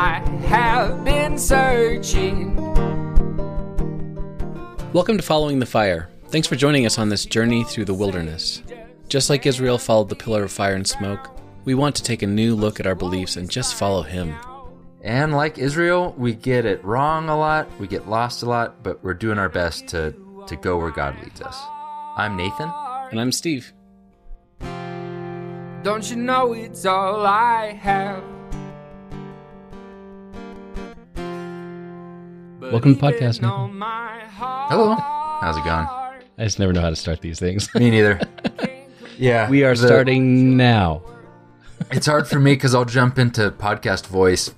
I have been searching. Welcome to Following the Fire. Thanks for joining us on this journey through the wilderness. Just like Israel followed the pillar of fire and smoke, we want to take a new look at our beliefs and just follow Him. And like Israel, we get it wrong a lot, we get lost a lot, but we're doing our best to, to go where God leads us. I'm Nathan. And I'm Steve. Don't you know it's all I have? Welcome to the podcast, Nathan. Hello. How's it going? I just never know how to start these things. Me neither. yeah. we are the- starting now. It's hard for me because I'll jump into podcast voice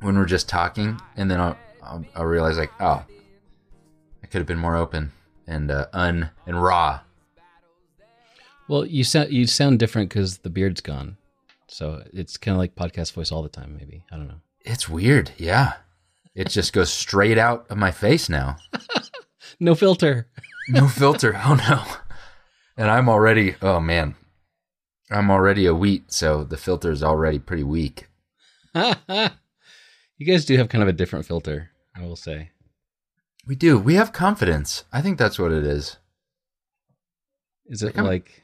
when we're just talking, and then I'll, I'll, I'll realize, like, oh, I could have been more open and uh, un and raw. Well, you sound you sound different because the beard's gone, so it's kind of like podcast voice all the time. Maybe I don't know. It's weird. Yeah. It just goes straight out of my face now. No filter. No filter. Oh no. And I'm already oh man. I'm already a wheat, so the filter is already pretty weak. you guys do have kind of a different filter, I will say. We do. We have confidence. I think that's what it is. Is it Like, like?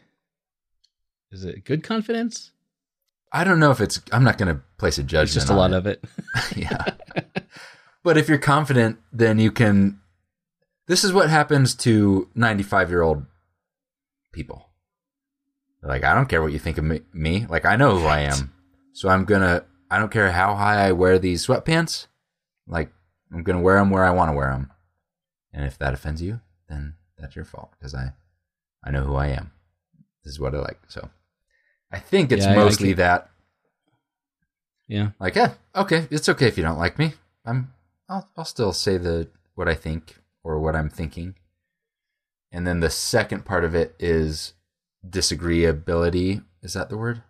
Is it good confidence? I don't know if it's I'm not going to place a judgment It's just a lot it. of it. yeah. But if you're confident, then you can This is what happens to 95-year-old people. They're like, I don't care what you think of me, me. Like I know who I am. So I'm going to I don't care how high I wear these sweatpants. Like I'm going to wear them where I want to wear them. And if that offends you, then that's your fault because I I know who I am. This is what I like. So I think it's Yeah, I- I mostly that Yeah. like, yeah, okay, it's okay if you don't like me. I'm, I'll, I'll still say the what I think or what I'm thinking. And then the second part of it is disagreeability. Is that the word?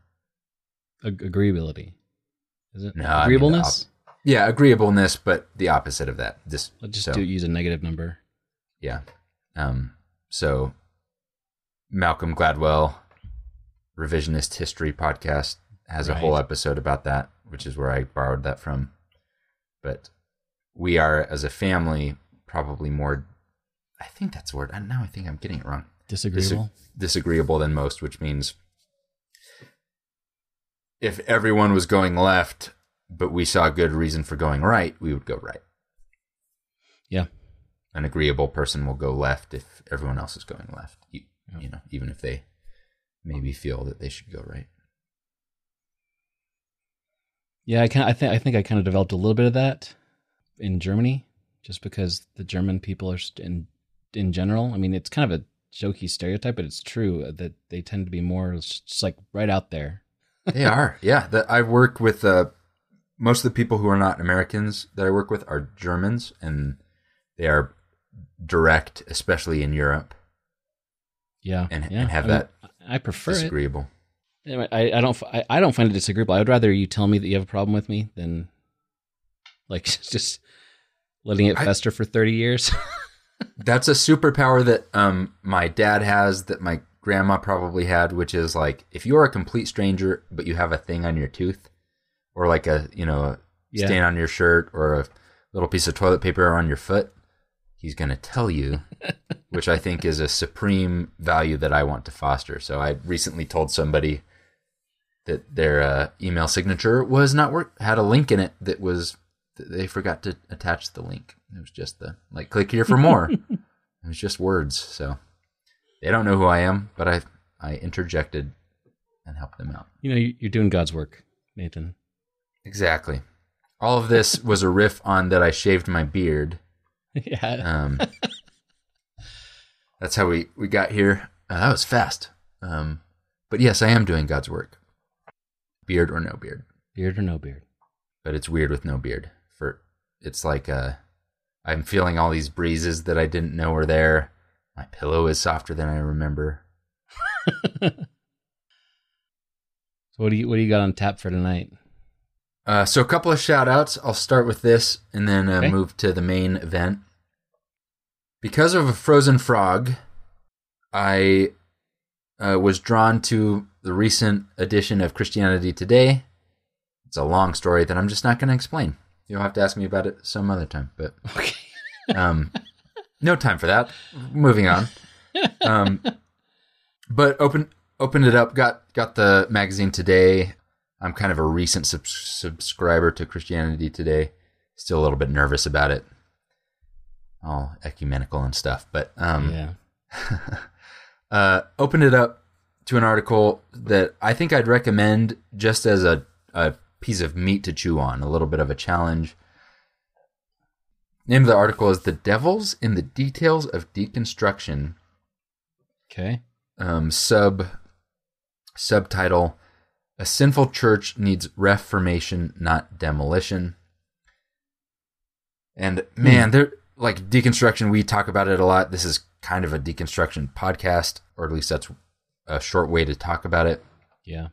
Ag- agreeability. Is it No, I mean agreeableness? Yeah, agreeableness, but the opposite of that. Dis- Let's just so, do use a negative number. yeah. Um. So, Malcolm Gladwell, revisionist history podcast, has a whole episode about that, which is where I borrowed that from. But we are, as a family, probably more. I think that's the word. and Now I think I'm getting it wrong. Dis- Disagreeable. disagreeable than most, which means if everyone was going left, but we saw a good reason for going right, we would go right. Yeah. An agreeable person will go left if everyone else is going left. You, you know, even if they maybe feel that they should go right. Yeah, I can. I think. I think I kind of developed a little bit of that in Germany, just because the German people are st- in in general. I mean, it's kind of a jokey stereotype, but it's true that they tend to be more just like right out there. They are, yeah. That I work with. Uh, most of the people who are not Americans that I work with are Germans, and they are direct, especially in Europe, Yeah, and, yeah. and have I mean, that I prefer it. disagreeable. Anyway, I, I don't. I, I don't find it disagreeable. I would rather you tell me that you have a problem with me than like just letting it I- fester for thirty years. That's a superpower that um my dad has that my grandma probably had, which is like if you're a complete stranger but you have a thing on your tooth, or like a you know a Yeah. stain on your shirt or a little piece of toilet paper on your foot, he's gonna tell you, which I think is a supreme value that I want to foster. So I recently told somebody that their uh, email signature was not work had a link in it that was they forgot to attach the link. It was just the like click here for more. it was just words, so they don't know who I am, but I I interjected and helped them out. you know, you- you're doing God's work, Nathan. Exactly. All of this was a riff on that I shaved my beard. yeah. Um, that's how we we got here. Uh, that was fast. Um, but yes, I am doing God's work. Beard or no beard, Beard or no beard. but it's weird with no beard. It's like uh, I'm feeling all these breezes that I didn't know were there. My pillow is softer than I remember. So what do you what do you got on tap for tonight? Uh, so a couple of shout outs. I'll start with this and then uh, Okay. move to the main event. Because of a frozen frog, I uh, was drawn to the recent edition of Christianity Today it's a long story that I'm just not going to explain. You'll have to ask me about it some other time. But Okay. um, no time for that. Moving on. Um, but open opened it up. Got got the magazine today. I'm kind of a recent sub- subscriber to Christianity Today. Still a little bit nervous about it. All ecumenical and stuff, but um, yeah. uh, opened it up to an article that I think I'd recommend just as a, a piece of meat to chew on, a little bit of a challenge. Name of the article is The Devils in the Details of Deconstruction. Okay. Um, sub subtitle A Sinful Church Needs Reformation, Not Demolition. And man, there like deconstruction, we talk about it a lot. This is kind of a deconstruction podcast, or at least that's a short way to talk about it. Yeah.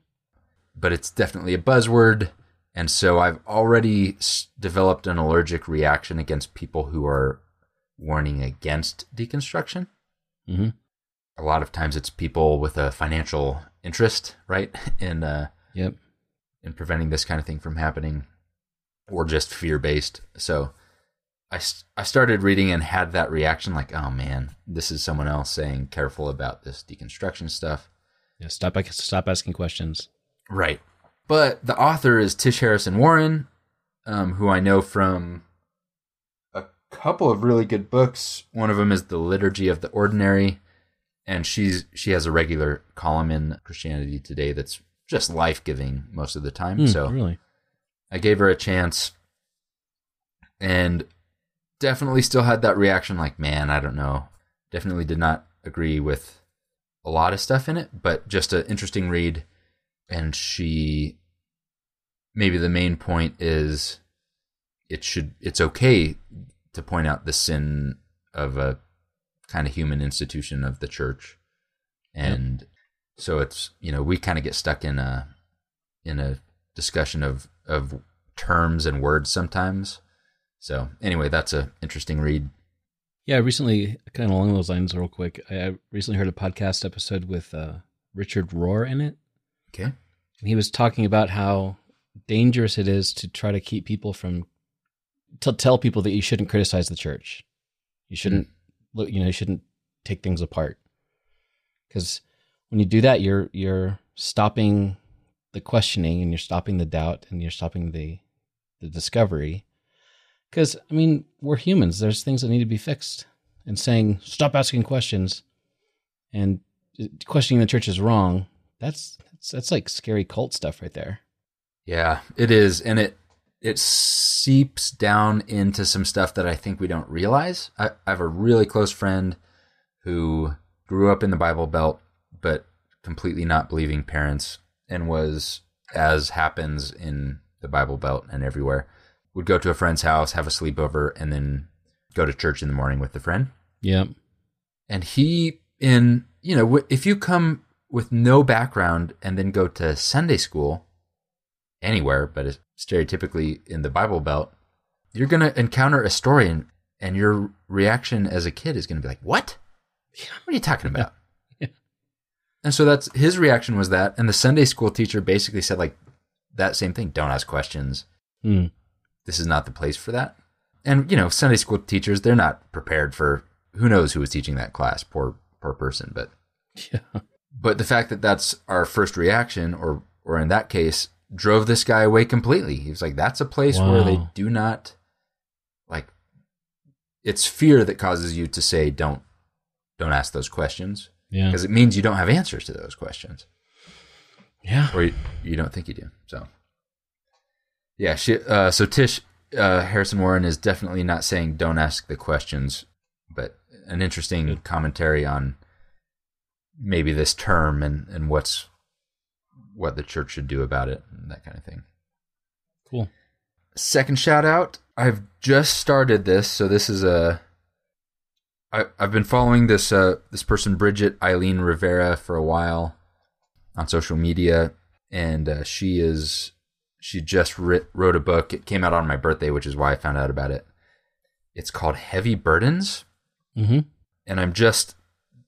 But it's definitely a buzzword. And so I've already s- developed an allergic reaction against people who are warning against deconstruction. hmm A lot of times it's people with a financial interest, right, in uh, Yep. in preventing this kind of thing from happening, or just fear based. So I I started reading and had that reaction like, oh man, this is someone else saying careful about this deconstruction stuff. Yeah. Stop. Stop asking questions. Right. But the author is Tish Harrison Warren, um, who I know from a couple of really good books. One of them is The Liturgy of the Ordinary, and she's she has a regular column in Christianity Today that's just life giving most of the time. Hmm, so really. I gave her a chance and definitely still had that reaction like, man, I don't know. Definitely did not agree with a lot of stuff in it, but just an interesting read. And she, maybe the main point is it should, it's okay to point out the sin of a kind of human institution of the church. And so it's, you know, we kind of get stuck in a, in a discussion of of terms and words sometimes. So anyway, that's a interesting read. Yeah. Recently, kind of along those lines, real quick. I I recently heard a podcast episode with uh, Richard Rohr in it. Okay. and he was talking about how dangerous it is to try to keep people from to tell people that you shouldn't criticize the church. You hmm. shouldn't look you know you shouldn't take things apart. Because when you do that you're you're stopping the questioning and you're stopping the doubt and you're stopping the the discovery. Because i mean we're humans. There's things that need to be fixed. And saying stop asking questions and uh, questioning the church is wrong that's that's, that's like scary cult stuff right there Yeah, it is, and it it seeps down into some stuff that I think we don't realize. I, I have a really close friend who grew up in the Bible Belt, but completely not believing parents, and was as happens in the Bible Belt and everywhere. Would go to a friend's house, have a sleepover, and then go to church in the morning with the friend. yep and he in you know if you come with no background and then go to sunday school anywhere but it's stereotypically in the bible belt you're going to encounter a story and, and your reaction as a kid is going to be like what what are you talking about Yeah. and so that's his reaction was that and the sunday school teacher basically said like that same thing don't ask questions Hmm. this is not the place for that. And you know, Sunday school teachers, they're not prepared for who knows who was teaching that class, poor poor person, but yeah but the fact that that's our first reaction or or in that case drove this guy away completely. He was like that's a place where they do not like it's fear that causes you to say don't don't ask those questions. Yeah. Because it means you don't have answers to those questions. Yeah. Or you, you don't think you do. So, yeah, she, uh, so Tish uh, Harrison Warren is definitely not saying don't ask the questions, but an interesting commentary on maybe this term and and what's what the church should do about it and that kind of thing. cool Second shout out, I've just started this, so this is a. I, I've been following this uh, this person Bridget Eileen Rivera for a while on social media, and uh, she is she just writ, wrote a book. It came out on my birthday, which is why I found out about it. It's called Heavy Burdens, mm-hmm and I'm just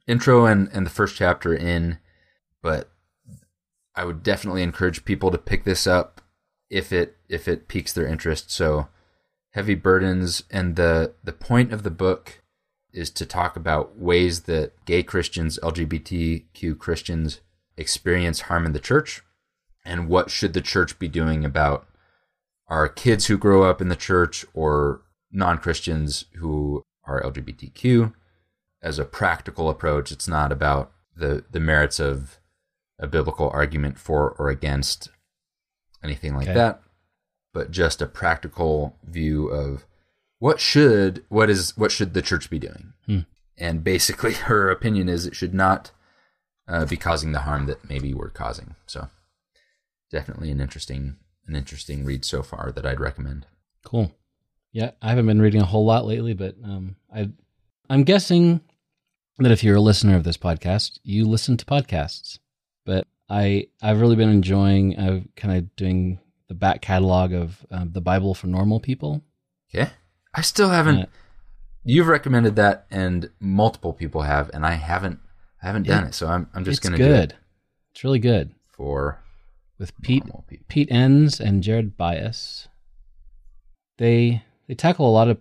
intro and, and the first chapter in, but I would definitely encourage people to pick this up if it if it piques their interest. So heavy burdens and the the point of the book is to talk about ways that gay Christians, LGBTQ Christians experience harm in the church and what should the church be doing about our kids who grow up in the church or non-Christians who are LGBTQ as a practical approach. It's not about the the merits of a biblical argument for or against anything like Okay. that, but just a practical view of what should what is what should the church be doing. Hmm. And basically, her opinion is it should not uh, be causing the harm that maybe we're causing. So, definitely an interesting an interesting read so far that I'd recommend. Cool. Yeah, I haven't been reading a whole lot lately, but um, I, I'm guessing that if you're a listener of this podcast, you listen to podcasts. But I, I've really been enjoying uh, kind of doing the back catalog of um, the Bible for normal people. Okay, I still haven't. Yeah. You've recommended that, and multiple people have, and I haven't. I haven't done Yeah. it, so I'm. I'm just going to good. do it It's really good for with Pete. Pete Enns and Jared Byas. They they tackle a lot of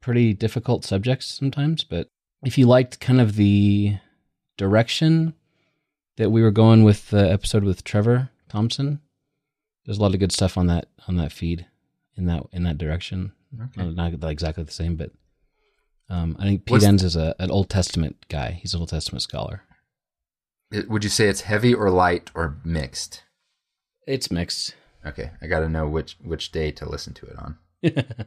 pretty difficult subjects sometimes, but if you liked kind of the direction that we were going with the episode with Trevor Thompson, there's a lot of good stuff on that on that feed in that in that direction. Okay. Not, not exactly the same, but um, I think Pete Enns is a, an Old Testament guy. He's an Old Testament scholar. It- Would you say it's heavy or light or mixed? It's mixed. Okay, I got to know which which day to listen to it on.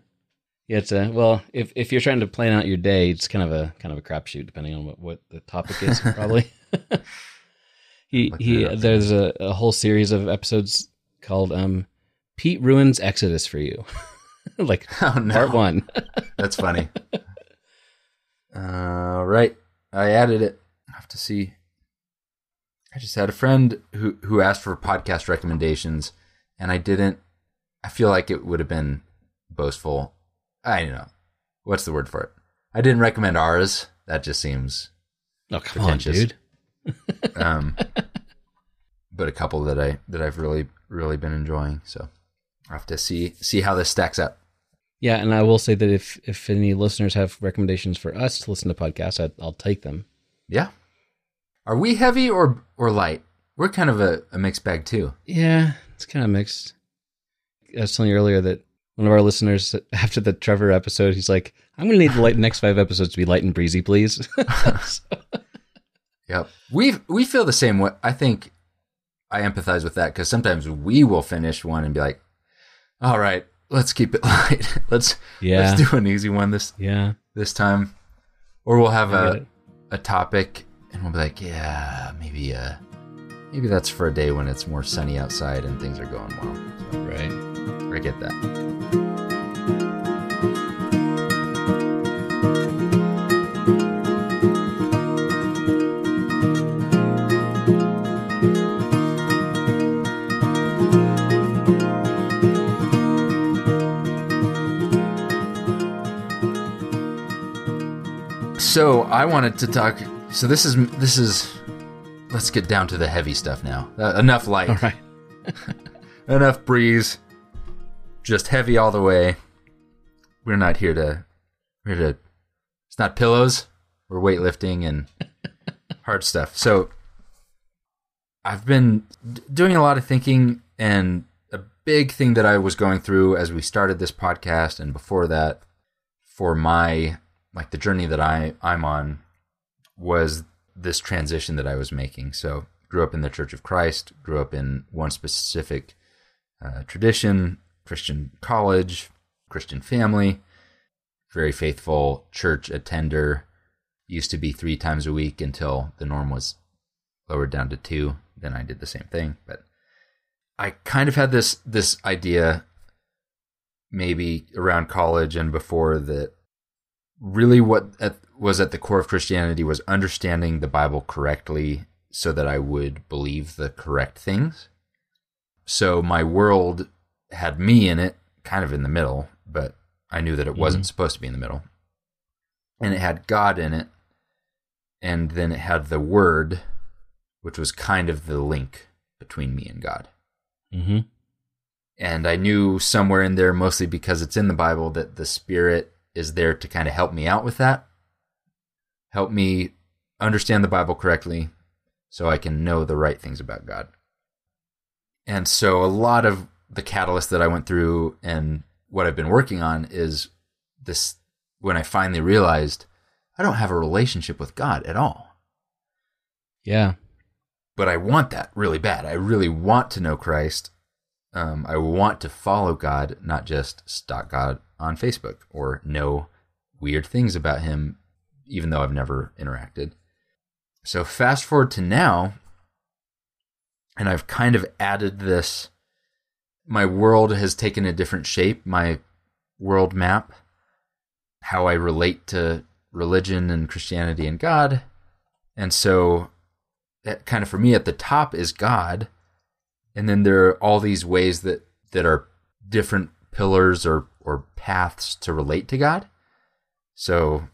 yeah, it's a well. If if you're trying to plan out your day, it's kind of a kind of a crapshoot depending on what, what the topic is. Probably. he he. There's a, a whole series of episodes called um, "Pete ruins Exodus for you," like Oh no, part one. That's funny. Uh, right, I added it. I have to see. I just had a friend who who asked for podcast recommendations, and I didn't. I feel like it would have been boastful. I don't know what's the word for it. I didn't recommend ours. That just seems. oh come on, dude. Um, but a couple that I that I've really really been enjoying. So I have to see see how this stacks up. Yeah, and I will say that if if any listeners have recommendations for us to listen to podcasts, I, I'll take them. Yeah. Are we heavy or or light? We're kind of a, a mixed bag too. Yeah, it's kind of mixed. I was telling you earlier that one of our listeners, after the Trevor episode, he's like, "I'm going to need the light, next five episodes to be light and breezy, please." So- Yep. We we feel the same way. I think I empathize with that because sometimes we will finish one and be like, "All right, let's keep it light. let's yeah, let's do an easy one this yeah, this time." Or we'll have I a it. a topic and we'll be like, "Yeah, maybe uh maybe that's for a day when it's more sunny outside and things are going well." Right. I get that. So I wanted to talk. So this is this is. Let's get down to the heavy stuff now. Uh, enough light. All right. enough breeze. Just heavy all the way. We're not here to we're here to it's not pillows. We're weightlifting and hard stuff. So i've been d- doing a lot of thinking and a big thing that i was going through as we started this podcast and before that for my like the journey that i i'm on was this transition that i was making. So grew up in the church of christ grew up in one specific uh, tradition, Christian college, Christian family, very faithful church attender. Used to be three times a week until the norm was lowered down to two. Then I did the same thing, but I kind of had this this idea, maybe around college and before that. Really, what at, was at the core of Christianity was understanding the Bible correctly, so that I would believe the correct things so my world had me in it, kind of in the middle, but I knew that it wasn't supposed to be in the middle. And it had God in it, and then it had the Word, which was kind of the link between me and God. Mm-hmm. And I knew somewhere in there, mostly because it's in the Bible, that the Spirit is there to kind of help me out with that, help me understand the Bible correctly so I can know the right things about God. And so a lot of the catalyst that I went through and what I've been working on is this when I finally realized I don't have a relationship with God at all. Yeah. But I want that really bad. I really want to know Christ. Um, I want to follow God, not just stalk God on Facebook or know weird things about him, even though I've never interacted. So fast forward to now, and I've kind of added this. My world has taken a different shape, my world map, how I relate to religion and Christianity and God. And so, that kind of for me at the top is God. And then there are all these ways that, that are different pillars or, or paths to relate to God. So,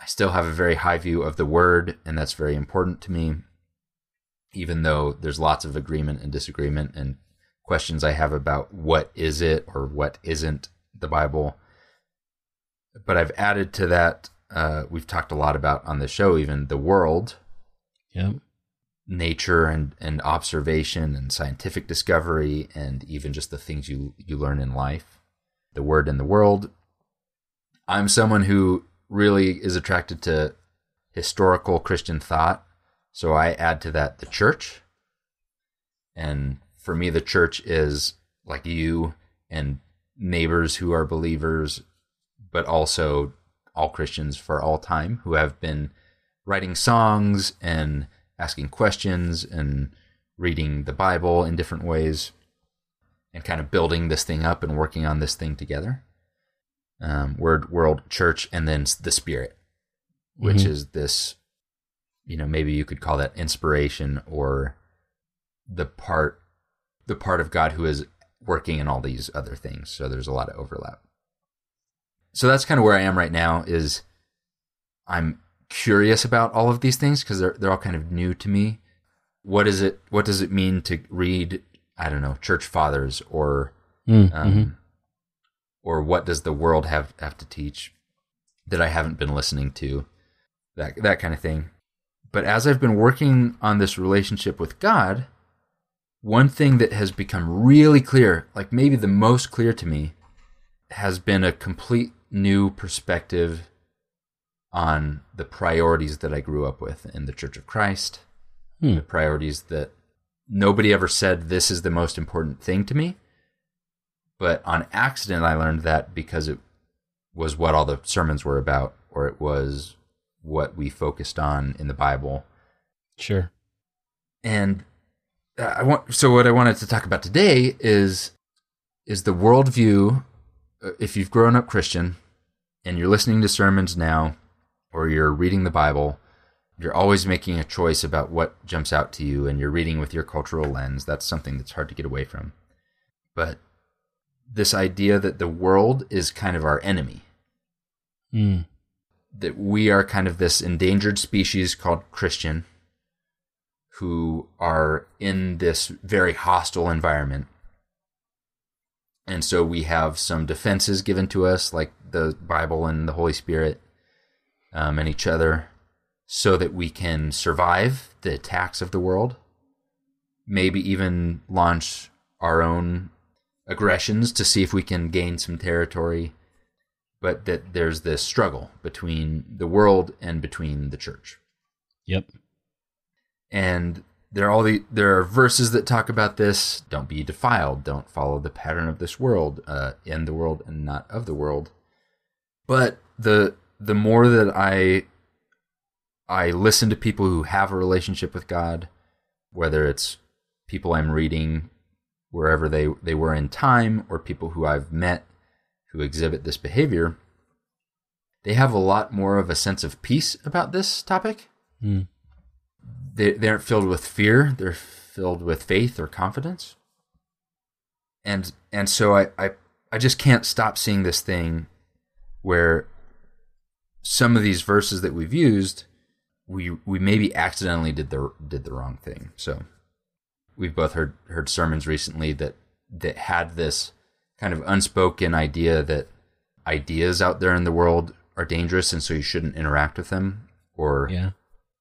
I still have a very high view of the word, and that's very important to me even though there's lots of agreement and disagreement and questions I have about what is it or what isn't the Bible. But I've added to that, uh, we've talked a lot about on the show, even the world, Yep. nature and, and observation and scientific discovery, and even just the things you, you learn in life, the word in the world. I'm someone who really is attracted to historical Christian thought so I add to that the church. And for me, the church is like you and neighbors who are believers, but also all Christians for all time who have been writing songs and asking questions and reading the Bible in different ways and kind of building this thing up and working on this thing together. Um, word, world, church, and then the spirit, which Mhm. is this you know maybe you could call that inspiration or the part the part of god who is working in all these other things so there's a lot of overlap so that's kind of where i am right now is i'm curious about all of these things because they're, they're all kind of new to me what is it what does it mean to read i don't know church fathers or Mm, um, mhm. or what does the world have have to teach that I haven't been listening to, that that kind of thing. But as I've been working on this relationship with God, one thing that has become really clear, like maybe the most clear to me, has been a complete new perspective on the priorities that I grew up with in the Church of Christ, Hmm. the priorities that nobody ever said this is the most important thing to me. But on accident, I learned that because it was what all the sermons were about, or it was what we focused on in the Bible. Sure. And uh, I want so what I wanted to talk about today is is the worldview. uh, If you've grown up Christian and you're listening to sermons now, or you're reading the Bible, you're always making a choice about what jumps out to you, and you're reading with your cultural lens. That's something that's hard to get away from. But this idea that the world is kind of our enemy, Mm. That we are kind of this endangered species called Christian who are in this very hostile environment. And so we have some defenses given to us, like the Bible and the Holy Spirit um, and each other, so that we can survive the attacks of the world, maybe even launch our own aggressions to see if we can gain some territory but that there's this struggle between the world and between the church. Yep. And there are all the there are verses that talk about this. Don't be defiled. Don't follow the pattern of this world. Uh, in the world and not of the world. But the the more that I I listen to people who have a relationship with God, whether it's people I'm reading wherever they they were in time or people who I've met who exhibit this behavior, they have a lot more of a sense of peace about this topic. Mm. They, they aren't filled with fear; they're filled with faith or confidence. And and so I, I I just can't stop seeing this thing where some of these verses that we've used, we we maybe accidentally did the did the wrong thing. So we've both heard heard sermons recently that that had this kind of unspoken idea that ideas out there in the world are dangerous and so you shouldn't interact with them or Yeah.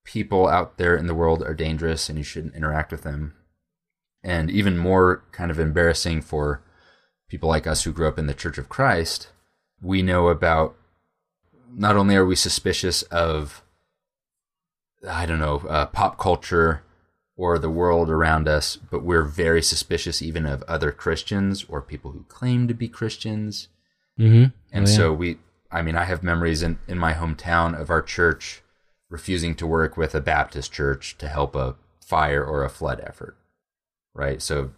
people out there in the world are dangerous and you shouldn't interact with them. And even more kind of embarrassing for people like us who grew up in the Church of Christ, we know about not only are we suspicious of, I don't know, uh, pop culture or the world around us, but we're very suspicious even of other Christians or people who claim to be Christians. Mm-hmm. And so we, I mean, I have memories in, in my hometown of our church refusing to work with a Baptist church to help a fire or a flood effort. Right. So,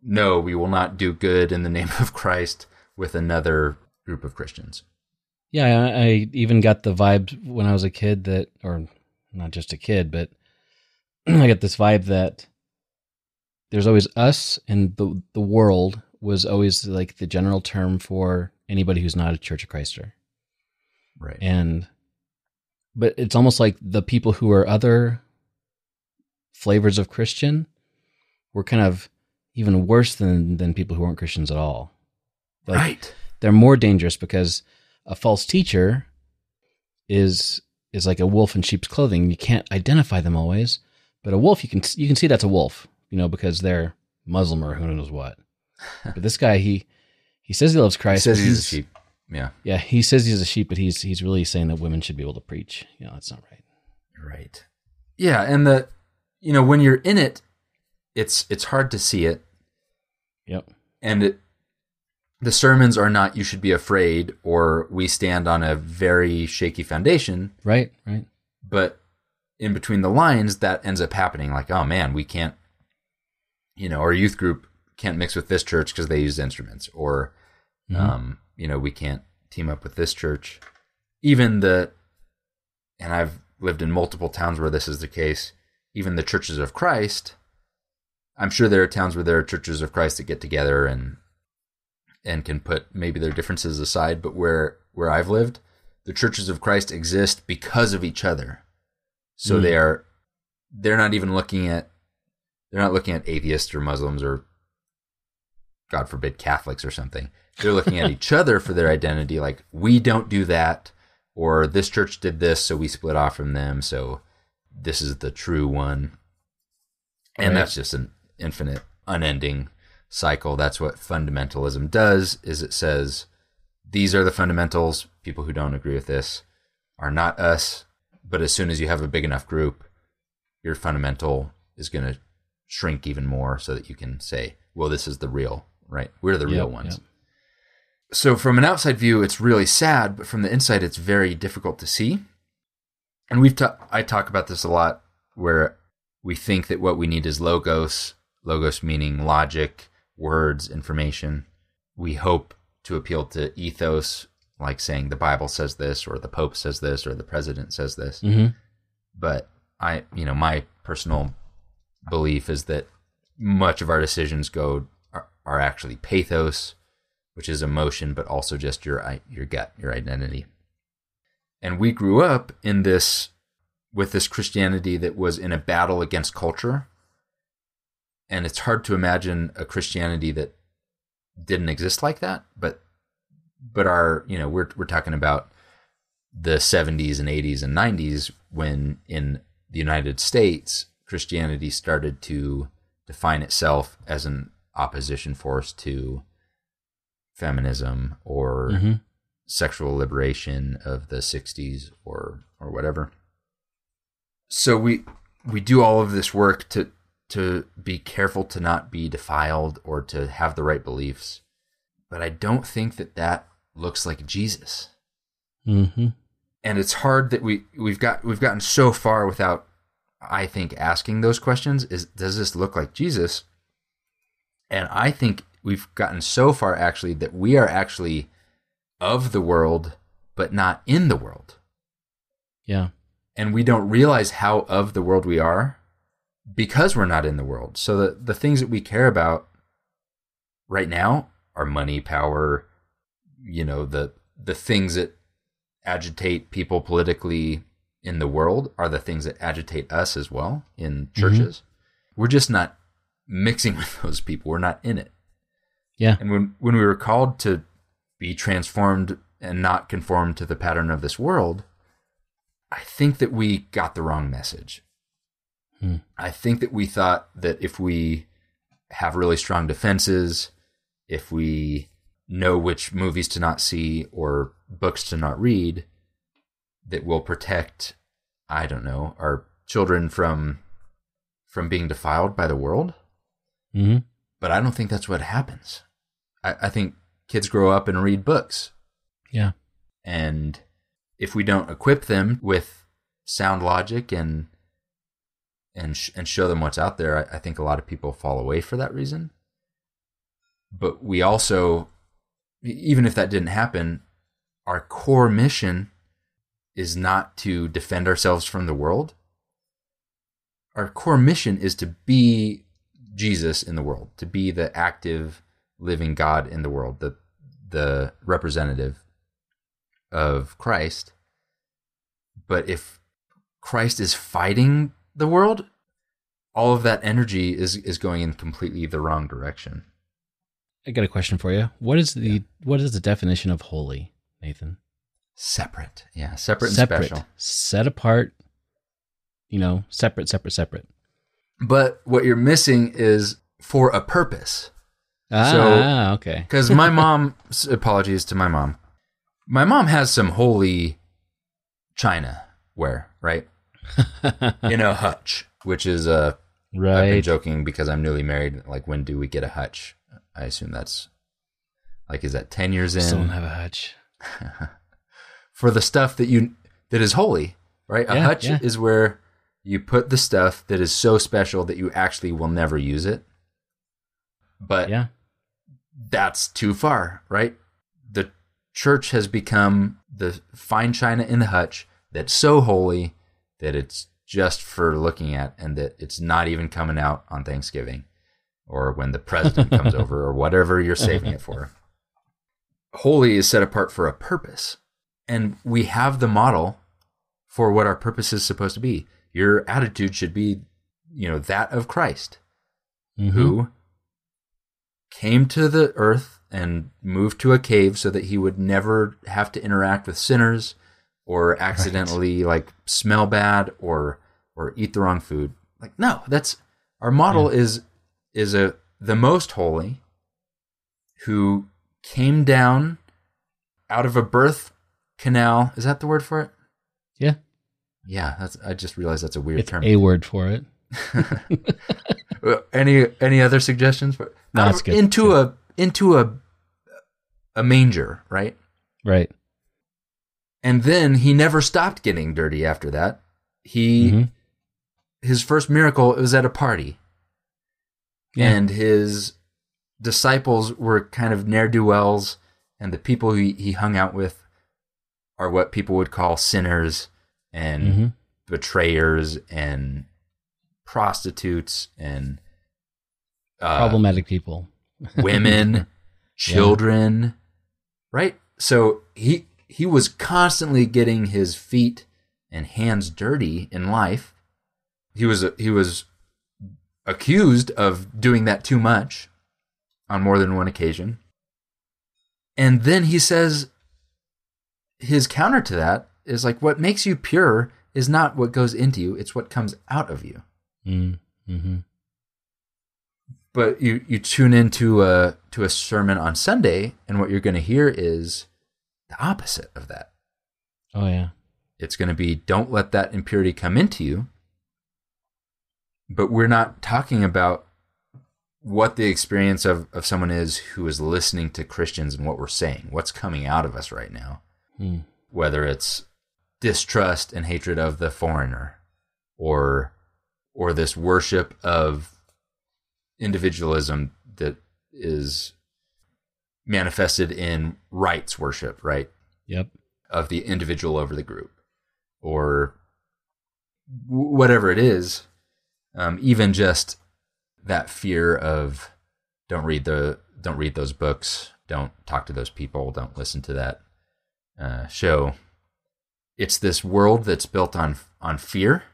no, we will not do good in the name of Christ with another group of Christians. Yeah, I, I even got the vibe when I was a kid that, or not just a kid, but I get this vibe that there's always us and the the world was always like the general term for anybody who's not a Church of Christer. Right. And but it's almost like the people who are other flavors of Christian were kind of even worse than than people who aren't Christians at all. Like, right. they're more dangerous because a false teacher is is like a wolf in sheep's clothing. You can't identify them always, but a wolf you can you can see that's a wolf, you know, because they're Muslim or who knows what. but this guy he he says he loves Christ. He says but he's a sheep. Yeah. Yeah, he says he's a sheep, but he's he's really saying that women should be able to preach. You know, that's not right. Right. Yeah, and the you know when you're in it, it's it's hard to see it, Yep. and it, the sermons are not you should be afraid or we stand on a very shaky foundation, Right. Right. but in between the lines that ends up happening. Like oh man we can't you know our youth group can't mix with this church because they use instruments or Mhm. um you know we can't team up with this church. Even the and i've lived in multiple towns where this is the case even the churches of christ i'm sure there are towns where there are churches of christ that get together and and can put maybe their differences aside but where where i've lived the churches of christ exist because of each other so Mm. they are they're not even looking at they're not looking at atheists or muslims or god forbid catholics or something. They're looking at each other for their identity like we don't do that or this church did this so we split off from them so this is the true one. And Right. that's just an infinite unending cycle. That's what fundamentalism does is it says these are the fundamentals. People who don't agree with this are not us but as soon as you have a big enough group your fundamental is going to shrink even more so that you can say well this is the real right? We're the real Yep, ones. yep. so from an outside view it's really sad but from the inside it's very difficult to see. And we've ta- i talk about this a lot where we think that what we need is logos logos meaning logic words information. We hope to appeal to ethos like saying the bible says this or the pope says this or the president says this hmm but I, you know, my personal belief is that much of our decisions go are, are actually pathos, which is emotion, but also just your your gut, your identity. And we grew up in this with this Christianity that was in a battle against culture, and it's hard to imagine a Christianity that didn't exist like that. But but our, you know, we're we're talking about the 70s and 80s and 90s when in the United States Christianity started to define itself as an opposition force to feminism or hmm sexual liberation of the 60s or or whatever. So we we do all of this work to to be careful to not be defiled or to have the right beliefs but i don't think that that looks like jesus. Hmm and it's hard that we we've got we've gotten so far without i think asking those questions is does this look like jesus? And i think we've gotten so far actually that we are actually of the world but not in the world. Yeah. and we don't realize how of the world we are because we're not in the world. So the, the things that we care about right now are money power you know the the things that agitate people politically in the world are the things that agitate us as well in churches we're just not mixing with those people we're not in it Yeah. And when when we were called to be transformed and not conform to the pattern of this world, I think that we got the wrong message. Hmm. I think that we thought that if we have really strong defenses, if we know which movies to not see or books to not read, that will protect, I don't know, our children from from being defiled by the world. hmm But I don't think that's what happens. I, I think kids grow up and read books. Yeah. And if we don't equip them with sound logic and and sh- and show them what's out there, I, I think a lot of people fall away for that reason. But we also, even if that didn't happen, our core mission is not to defend ourselves from the world. Our core mission is to be Jesus in the world, to be the active, living God in the world, the the representative of Christ. But if Christ is fighting the world, all of that energy is is going in completely the wrong direction. I got a question for you. What is the what is the definition of holy, Nathan? Separate, yeah, separate and separate, special. set apart. You know, separate, separate, separate. But what you're missing is for a purpose. Ah, okay. Because my mom, apologies to my mom, my mom has some holy china ware, right? In a hutch, which is a I've been right. joking because I'm newly married. Like, when do we get a hutch? I assume that's like, is that 10 years in? Still don't have a hutch. For the stuff that you, that is holy, right? A hutch yeah. is where you put the stuff that is so special that you actually will never use it. But Yeah. that's too far, right? The church has become the fine china in the hutch that's so holy that it's just for looking at and that it's not even coming out on Thanksgiving or when the president comes over or whatever you're saving it for. Holy is set apart for a purpose. And we have the model for what our purpose is supposed to be. Your attitude should be, you know, that of Christ Mhm. who came to the earth and moved to a cave so that he would never have to interact with sinners or accidentally like smell bad or or eat the wrong food. Like no, that's our model is is a the most holy who came down out of a birth canal. Is that the word for it? Yeah. Yeah, that's I just realized that's a weird It's term. a word for it. Any any other suggestions? For, No, that's good. Into a into a a manger, right? Right. And then he never stopped getting dirty after that. He Mhm. his first miracle was at a party, Yeah. and his disciples were kind of ne'er do wells, and the people he, he hung out with are what people would call sinners and Mhm. betrayers and prostitutes and uh, Problematic people. women, children, right? So he he was constantly getting his feet and hands dirty in life. He was he was accused of doing that too much on more than one occasion. And then he says his counter to that is like what makes you pure is not what goes into you, it's what comes out of you Mm. hmm but you you tune into a to a sermon on Sunday, and what you're going to hear is the opposite of that. Oh yeah. It's going to be don't let that impurity come into you. But we're not talking about what the experience of, of someone is who is listening to Christians and what we're saying, what's coming out of us right now, Hmm. whether it's distrust and hatred of the foreigner or or this worship of individualism that is manifested in rights worship, right? Yep. Of the individual over the group or whatever it is. Um, even just that fear of don't read the don't read those books, don't talk to those people, don't listen to that uh, show. It's this world that's built on on fear,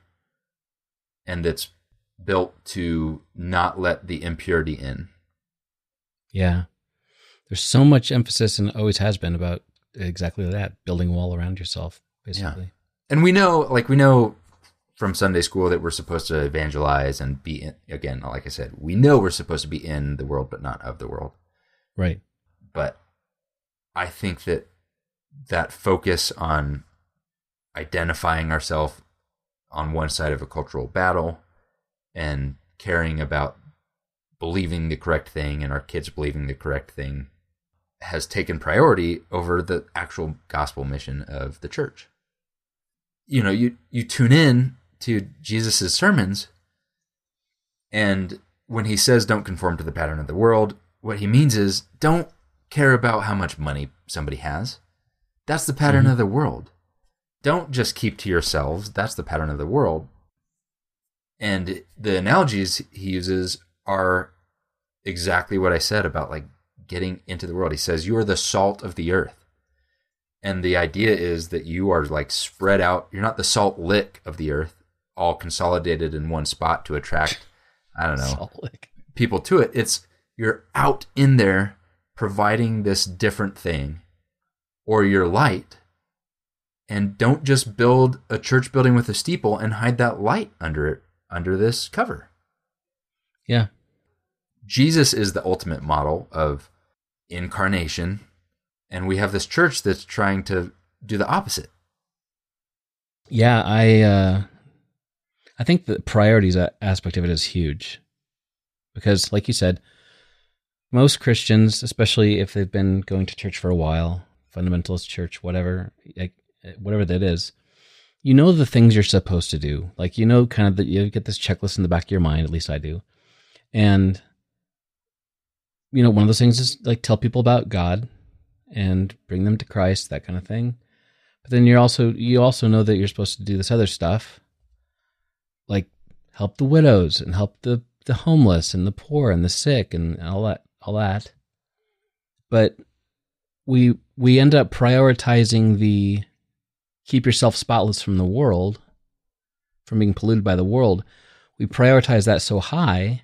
and that's built to not let the impurity in. Yeah. there's so much emphasis and always has been about exactly that building a wall around yourself basically And we know, like we know from Sunday school that we're supposed to evangelize and be in, again, like I said, we know we're supposed to be in the world but not of the world. right But I think that that focus on identifying ourselves on one side of a cultural battle and caring about believing the correct thing and our kids believing the correct thing has taken priority over the actual gospel mission of the church. You know, you you tune in to Jesus' sermons and when he says don't conform to the pattern of the world, what he means is don't care about how much money somebody has. That's the pattern mm-hmm. of the world. Don't just keep to yourselves. That's the pattern of the world. And the analogies he uses are exactly what I said about like getting into the world. He says, You are the salt of the earth. And the idea is that you are like spread out. You're not the salt lick of the earth, all consolidated in one spot to attract, I don't know, people to it. It's you're out in there providing this different thing or your light. And don't just build a church building with a steeple and hide that light under it, under this cover. yeah Jesus is the ultimate model of incarnation. And we have this church that's trying to do the opposite. Yeah, I uh I think the priorities aspect of it is huge. Because like you said, most Christians, especially if they've been going to church for a while, fundamentalist church, whatever, like eh, whatever that is, you know the things you're supposed to do. Like you know kind of that you get this checklist in the back of your mind, at least I do. And you know, one of those things is like tell people about God and bring them to Christ, that kind of thing. But then you're also you also know that you're supposed to do this other stuff, like help the widows and help the the homeless and the poor and the sick and all that all that. But we we end up prioritizing the keep yourself spotless from the world, from being polluted by the world. We prioritize that so high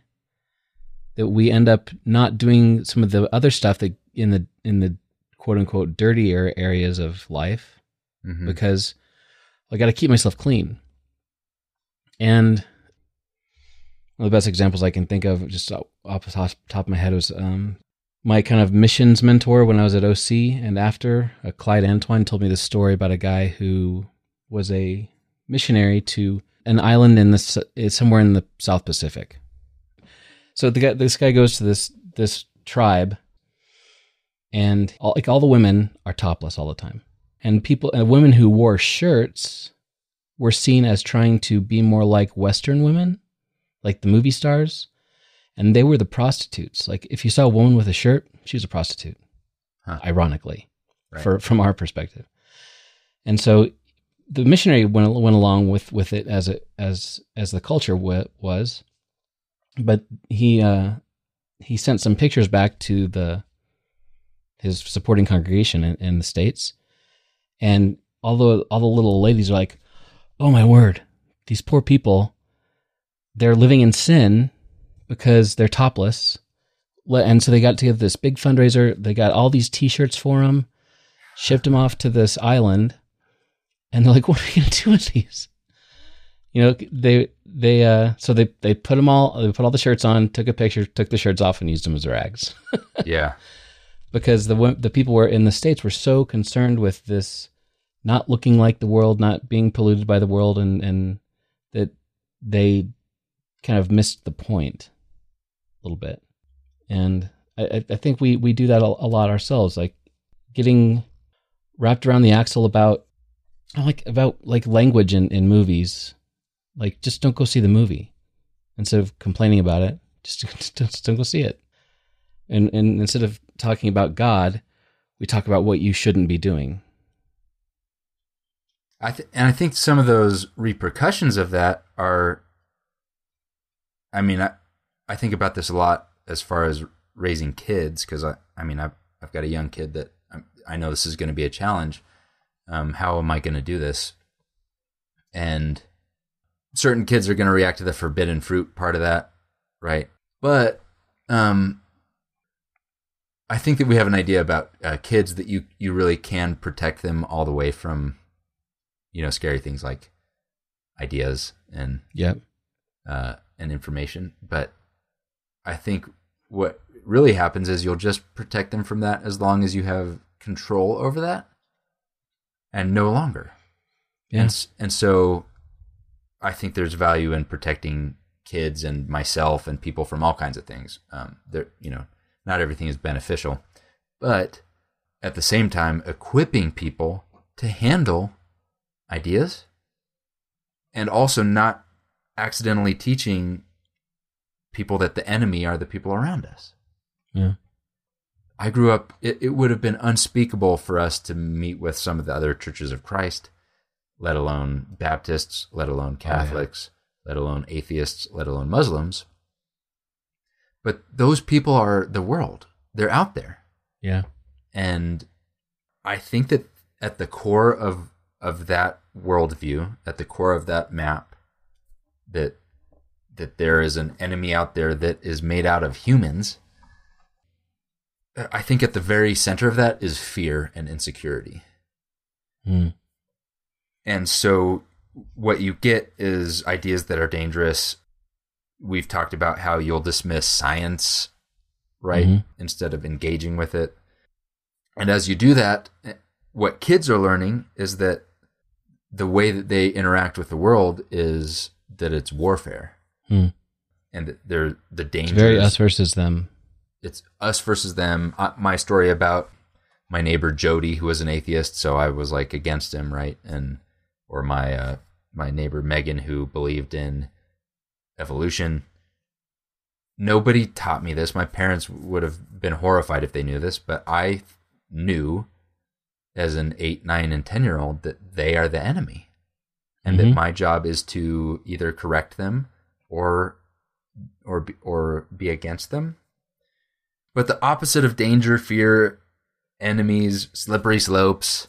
that we end up not doing some of the other stuff that in the in the quote unquote dirtier areas of life Mhm. because I got to keep myself clean. And one of the best examples I can think of, just off the top, of my head, was um, my kind of missions mentor when I was at OC and after. Uh, Clyde Antoine told me this story about a guy who was a missionary to an island in the somewhere in the South Pacific. So the guy, this guy goes to this this tribe, and all, like all the women are topless all the time and people uh, women who wore shirts were seen as trying to be more like western women like the movie stars and they were the prostitutes like if you saw a woman with a shirt she was a prostitute Huh. ironically Right. for from our perspective and so the missionary went went along with with it as it as as the culture wa- was but he uh he sent some pictures back to the his supporting congregation in, in the states and all the all the little ladies are like, "Oh my word, these poor people, they're living in sin because they're topless." And so they got together this big fundraiser. They got all these T-shirts for them, shipped them off to this island, and they're like, "What are we gonna do with these?" You know, they they uh so they they put them all they put all the shirts on, took a picture, took the shirts off, and used them as rags yeah. because the the people were in the states were so concerned with this not looking like the world, not being polluted by the world, and and that they kind of missed the point a little bit. And I, I- think we we do that a, lot ourselves, like getting wrapped around the axle about like about like language in in movies. Like just don't go see the movie instead of complaining about it. Just, just don't go see it. And and instead of talking about God, we talk about what you shouldn't be doing. I th- and I think some of those repercussions of that are. I mean, I I think about this a lot as far as raising kids because I I mean I've I've got a young kid that I'm, I know this is going to be a challenge. Um, how am I going to do this? And certain kids are going to react to the forbidden fruit part of that, right? But um, I I think that we have an idea about uh, kids that you you really can protect them all the way from, you know, scary things like ideas and Yep. uh, and information. But I think what really happens is you'll just protect them from that as long as you have control over that, and no longer. Yeah. And, and so I think there's value in protecting kids and myself and people from all kinds of things. Um, there, you know, not everything is beneficial, but at the same time, equipping people to handle ideas and also not accidentally teaching people that the enemy are the people around us. Yeah. I grew up, it, it would have been unspeakable for us to meet with some of the other churches of Christ, let alone Baptists, let alone Oh, yeah. Catholics, let alone atheists, let alone Muslims. But those people are the world. They're out there. Yeah. And I think that at the core of of that worldview, at the core of that map, that that there is an enemy out there that is made out of humans. I think at the very center of that is fear and insecurity. Hmm. And so what you get is ideas that are dangerous. We've talked about how you'll dismiss science, right? Mhm. Instead of engaging with it. And as you do that, what kids are learning is that the way that they interact with the world is that it's warfare. Hmm. And that they're the It's dangers very us versus them. it's us versus them. Uh, my story about my neighbor Jody, who was an atheist, so I was like against him, right? And or my uh, my neighbor Megan, who believed in evolution. Nobody taught me this. My parents would have been horrified if they knew this, but I knew as an eight, nine, and ten year old that they are the enemy, and that Mhm. my job is to either correct them or or be, or be against them. But the opposite of danger, fear, enemies, slippery slopes,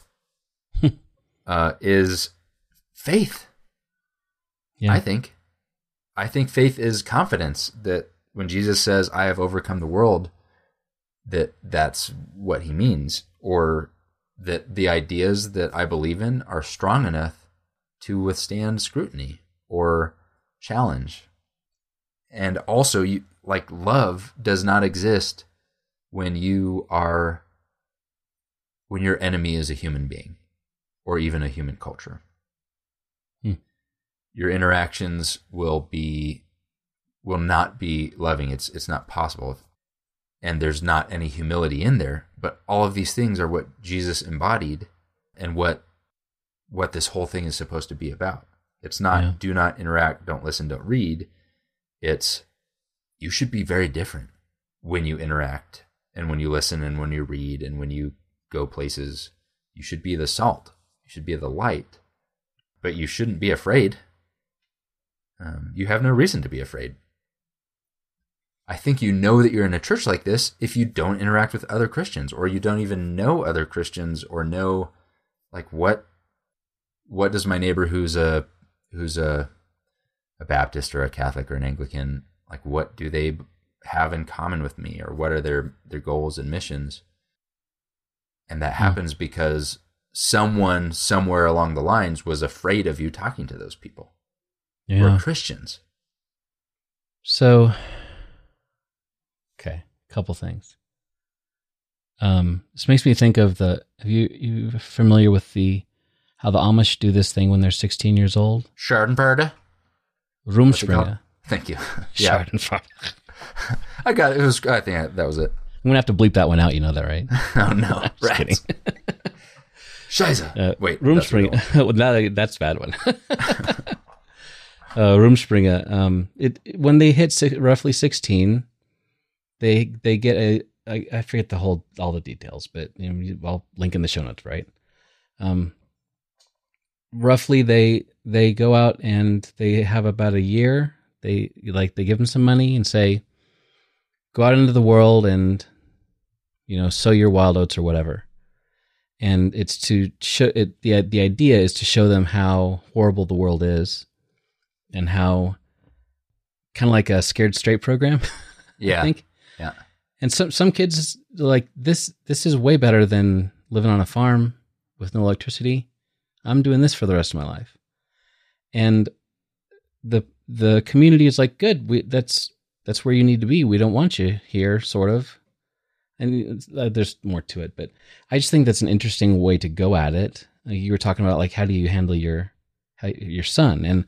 uh, is faith. Yeah. I think. I think faith is confidence that when Jesus says, "I have overcome the world," that that's what he means, or that the ideas that I believe in are strong enough to withstand scrutiny or challenge. And also, you like love does not exist when you are when your enemy is a human being or even a human culture. Hmm. Your interactions will be will not be loving. It's it's not possible. And there's not any humility in there, but all of these things are what Jesus embodied and what what this whole thing is supposed to be about. It's not Yeah. do not interact, don't listen, don't read. It's you should be very different when you interact and when you listen and when you read and when you go places. You should be the salt. You should be the light. But you shouldn't be afraid. Um, you have no reason to be afraid. I think you know that you're in a church like this if you don't interact with other Christians or you don't even know other Christians or know like what what does my neighbor who's a who's a a Baptist or a Catholic or an Anglican like what do they have in common with me or what are their their goals and missions and that Hmm. happens because someone somewhere along the lines was afraid of you talking to those people Yeah. are Christians So, couple things. Um, this makes me think of the. Have you you familiar with the how the Amish do this thing when they're 16 years old? Schadenfreude What's it called? Rumspringa. thank you yeah Schadenfreude. I got it it was I think I, that was it I'm gonna have to bleep that one out. You know that, right? oh no Just rats kidding. Scheiße. Uh, wait that's the real Rumspringa. well, that, that's a bad one. uh, Rumspringa. Um, it when they hit si- roughly sixteen, they they get a I, I forget the whole all the details, but you know, I'll link in the show notes. Right. Um, roughly they they go out and they have about a year. They like they give them some money and say, go out into the world and you know sow your wild oats or whatever and it's to show it the the idea is to show them how horrible the world is and how kind of like a scared straight program yeah i think yeah. And some some kids like this. This is way better than living on a farm with no electricity. I'm doing this for the rest of my life. And the the community is like, good. We, that's that's where you need to be. We don't want you here, sort of. And uh, there's more to it, but I just think that's an interesting way to go at it. Like you were talking about, like how do you handle your how, your son? And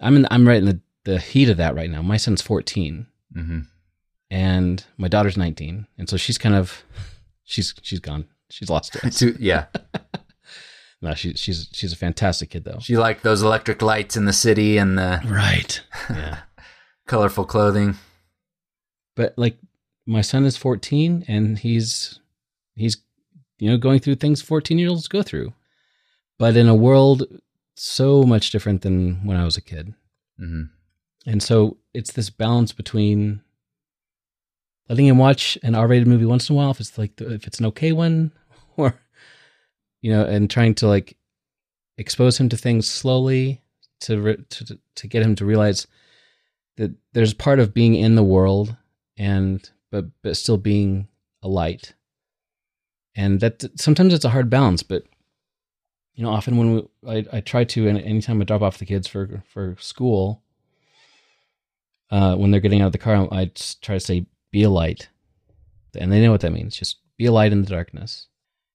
I'm in, I'm right in the, the heat of that right now. My son's 14, Mm-hmm. And my daughter's 19, and so she's kind of she's she's gone. She's lost it. yeah. no, she, she's she's a fantastic kid though. She liked those electric lights in the city and the Right. Yeah. colorful clothing. but like my son is 14 and he's he's you know going through things 14 year olds go through but in a world so much different than when i was a kid Mm-hmm. and so it's this balance between letting him watch an r-rated movie once in a while if it's like the, if it's an okay one or you know and trying to like expose him to things slowly to re- to to get him to realize that there's part of being in the world and but but still being a light. And that sometimes it's a hard balance but you know often when we, I, I try to and anytime i drop off the kids for for school uh, when they're getting out of the car i try to say be a light. And they know what that means. Just be a light in the darkness.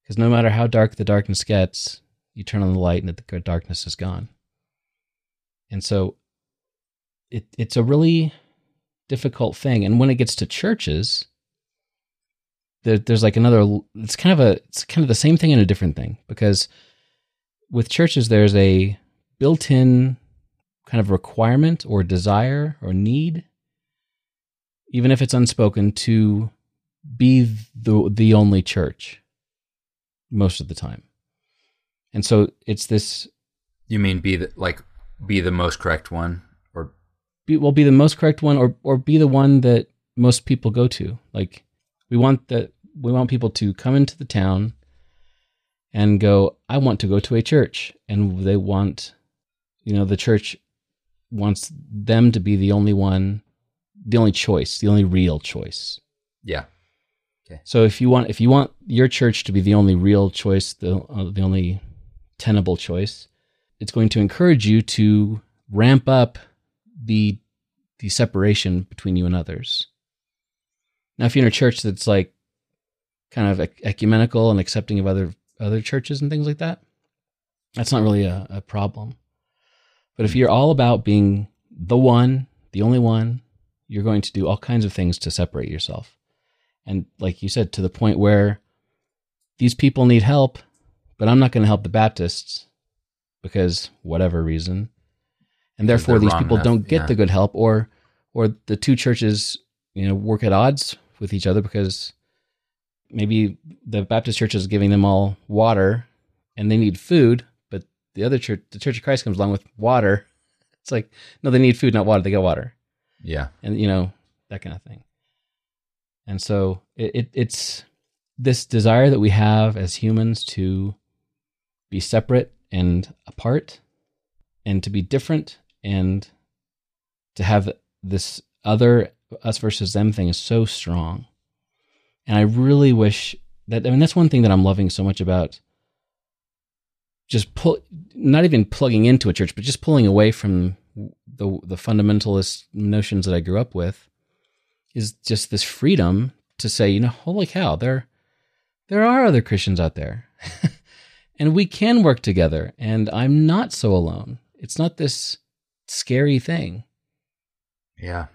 Because no matter how dark the darkness gets you turn on the light and the darkness is gone. And so it, it's a really difficult thing. And when it gets to churches there, there's like another it's kind of a it's kind of the same thing and a different thing. Because with churches there's a built-in kind of requirement or desire or need even if it's unspoken to be the the only church most of the time. And so it's this You mean be the like be the most correct one, or? Be, will be the most correct one or or be the one that most people go to. Like we want that we want people to come into the town and go i want to go to a church. And they want you know the church wants them to be the only one the only choice the only real choice. Yeah, Okay. so if you want if you want your church to be the only real choice the uh, the only tenable choice it's going to encourage you to ramp up the the separation between you and others. Now if you're in a church that's like kind of ecumenical and accepting of other other churches and things like that that's not really a, a problem. But if you're all about being the one the only one you're going to do all kinds of things to separate yourself. And like you said to the point where these people need help but i'm not going to help the baptists because whatever reason. And therefore these people enough, don't get yeah. the good help or or the two churches you know work at odds with each other because maybe the baptist church is giving them all water and they need food but the other church the church of christ comes along with water. It's like no they need food not water they get water yeah, and you know that kind of thing. And so it, it it's this desire that we have as humans to be separate and apart and to be different and to have this other us versus them thing is so strong. And i really wish that i mean that's one thing that i'm loving so much about just pull not even plugging into a church but just pulling away from the the fundamentalist notions that i grew up with is just this freedom to say you know holy cow there there are other christians out there. And we can work together and i'm not so alone. It's not this scary thing. Yeah.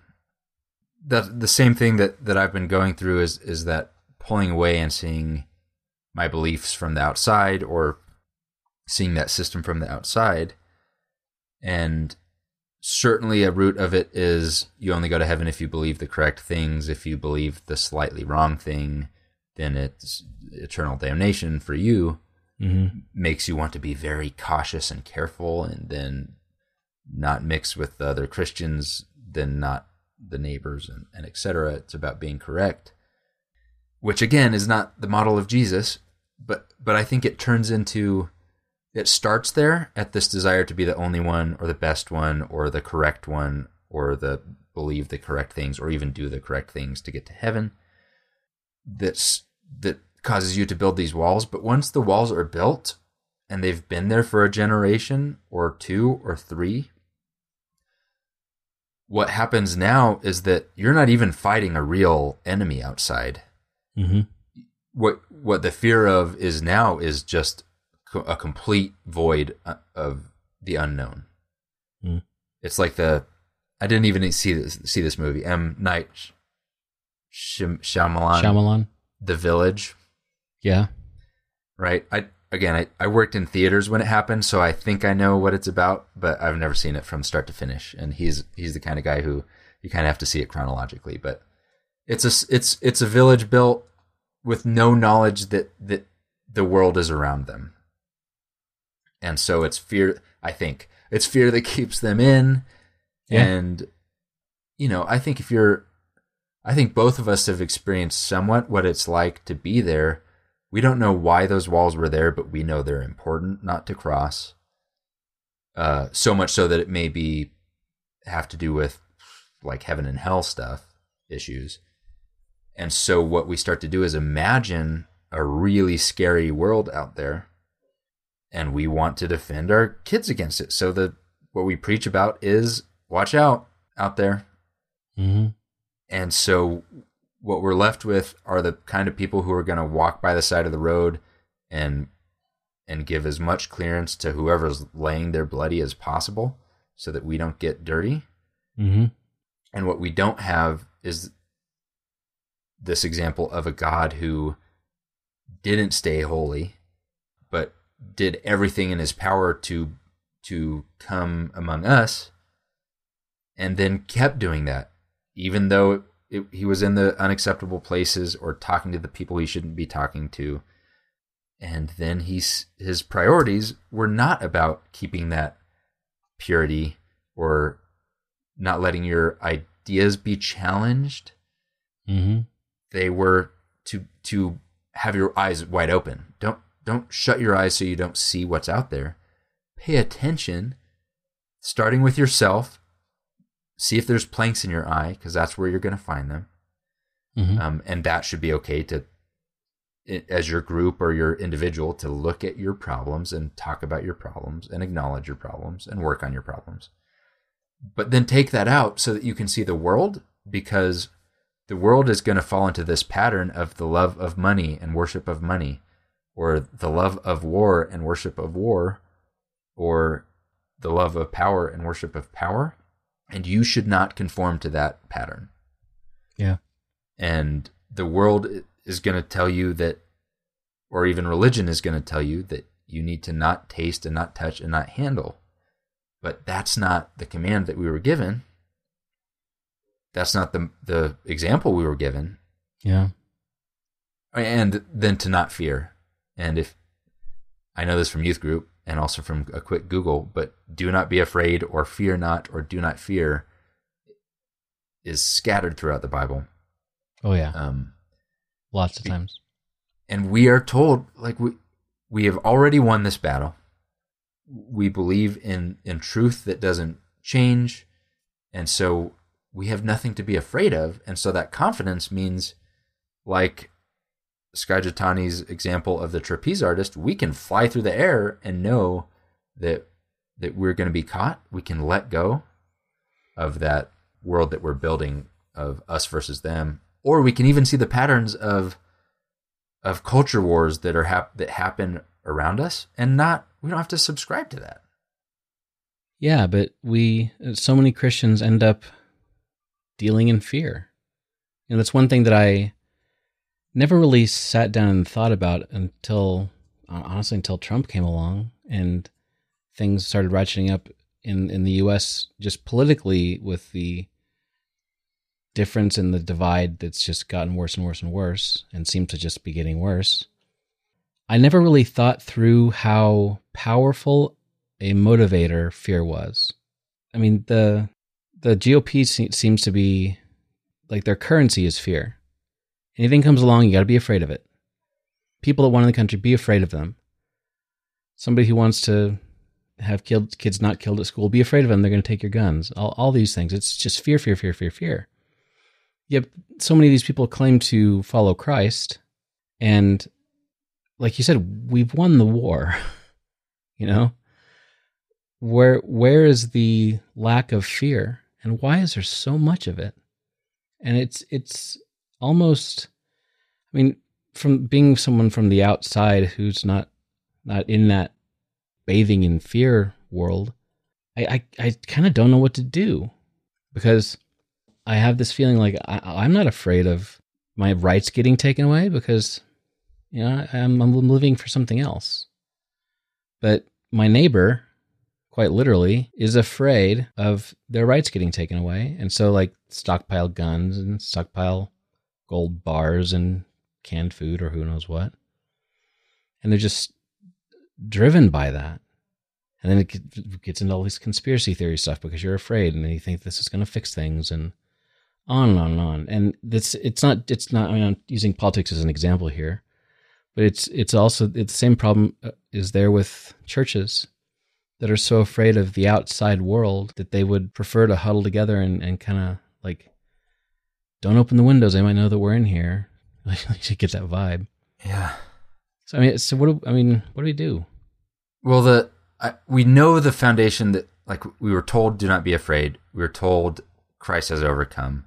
The the same thing that that I've been going through is is that pulling away and seeing my beliefs from the outside, or seeing that system from the outside, and certainly a root of it is you only go to heaven if you believe the correct things. If you believe the slightly wrong thing, then it's eternal damnation for you. mm-hmm. makes you want to be very cautious and careful and then not mix with the other Christians, then not the neighbors and, and et cetera. It's about being correct. Which again is not the model of Jesus, but but I think it turns into it starts there at this desire to be the only one or the best one or the correct one or the believe the correct things or even do the correct things to get to heaven. that's that causes you to build these walls. But once the walls are built and they've been there for a generation or two or three, what happens now is that you're not even fighting a real enemy outside. Mm-hmm. What what the fear of is now is just a complete void uh, of the unknown. Mm. It's like the I didn't even see this see this movie. M Night Sh- Shyamalan, Shyamalan. The Village, Yeah. right? I again, I, I worked in theaters when it happened, so I think I know what it's about, but I've never seen it from start to finish. And he's he's the kind of guy who you kind of have to see it chronologically. But it's a it's it's a village built with no knowledge that that the world is around them, and so it's fear. I think it's fear that keeps them in, Yeah. and you know, I think if you're, I think both of us have experienced somewhat what it's like to be there. We don't know why those walls were there, but we know they're important not to cross. Uh, so much so that it may be have to do with like heaven and hell stuff issues. And so what we start to do is imagine a really scary world out there and we want to defend our kids against it. So the what we preach about is watch out out there. Mm-hmm. And so what we're left with are the kind of people who are going to walk by the side of the road and and give as much clearance to whoever's laying there bloody as possible so that we don't get dirty. Mm-hmm. And what we don't have is this example of a God who didn't stay holy, did everything in his power to to come among us, and then kept doing that, even though it, he was in the unacceptable places or talking to the people he shouldn't be talking to. And then he's his priorities were not about keeping that purity or not letting your ideas be challenged Mm-hmm. they were to to have your eyes wide open don't don't shut your eyes so you don't see what's out there. Pay attention starting with yourself. See if there's planks in your eye because that's where you're going to find them. Mm-hmm. um, and that should be okay to as your group or your individual to look at your problems and talk about your problems and acknowledge your problems and work on your problems. But then take that out so that you can see the world because the world is going to fall into this pattern of the love of money and worship of money or the love of war and worship of war or the love of power and worship of power. And you should not conform to that pattern. Yeah. and the world is going to tell you that or even religion is going to tell you that you need to not taste and not touch and not handle. But that's not the command that we were given. That's not the the example we were given. Yeah. and then to not fear and if i know this from youth group and also from a quick google but do not be afraid or fear not or do not fear is scattered throughout the bible Oh yeah. um, Lots of times. and we are told like we we have already won this battle we believe in in truth that doesn't change and so we have nothing to be afraid of and so that confidence means like Skye Jethani's example of the trapeze artist we can fly through the air and know that that we're going to be caught. We can let go of that world that we're building of us versus them. Or we can even see the patterns of of culture wars that are hap- that happen around us and not we don't have to subscribe to that. Yeah, but we so many Christians end up dealing in fear. And that's one thing that I never really sat down and thought about until uh, honestly until Trump came along and things started ratcheting up in in the US just politically with the difference in the divide that's just gotten worse and worse and worse and seems to just be getting worse. I never really thought through how powerful a motivator fear was. I mean, the the GOP se- seems to be like their currency is fear. Anything comes along, you got to be afraid of it. People that want in the country, be afraid of them. Somebody who wants to have killed kids not killed at school, be afraid of them. They're going to take your guns. All, all these things. It's just fear, fear, fear, fear, fear. Yet so many of these people claim to follow Christ, and like you said, we've won the war. you know, where where is the lack of fear, and why is there so much of it? And it's it's almost, I mean, from being someone from the outside who's not not in that bathing in fear world, I I, I kind of don't know what to do because I have this feeling like I, I'm not afraid of my rights getting taken away because you know I'm, I'm living for something else. But my neighbor, quite literally, is afraid of their rights getting taken away, and so like stockpile guns and stockpile gold bars and canned food or who knows what, and they're just driven by that. And then it gets into all these conspiracy theory stuff because you're afraid, and you think this is going to fix things, and on and on and on. And this, it's not, it's not. I mean, I'm using politics as an example here, but it's, it's also it's the same problem uh, is there with churches that are so afraid of the outside world that they would prefer to huddle together and, and kind of like, don't open the windows. They might know that we're in here. you should get that vibe. Yeah. So I mean, so what? Do, I mean, what do we do? Well, the I, we know the foundation that like we were told, do not be afraid. We were told Christ has overcome.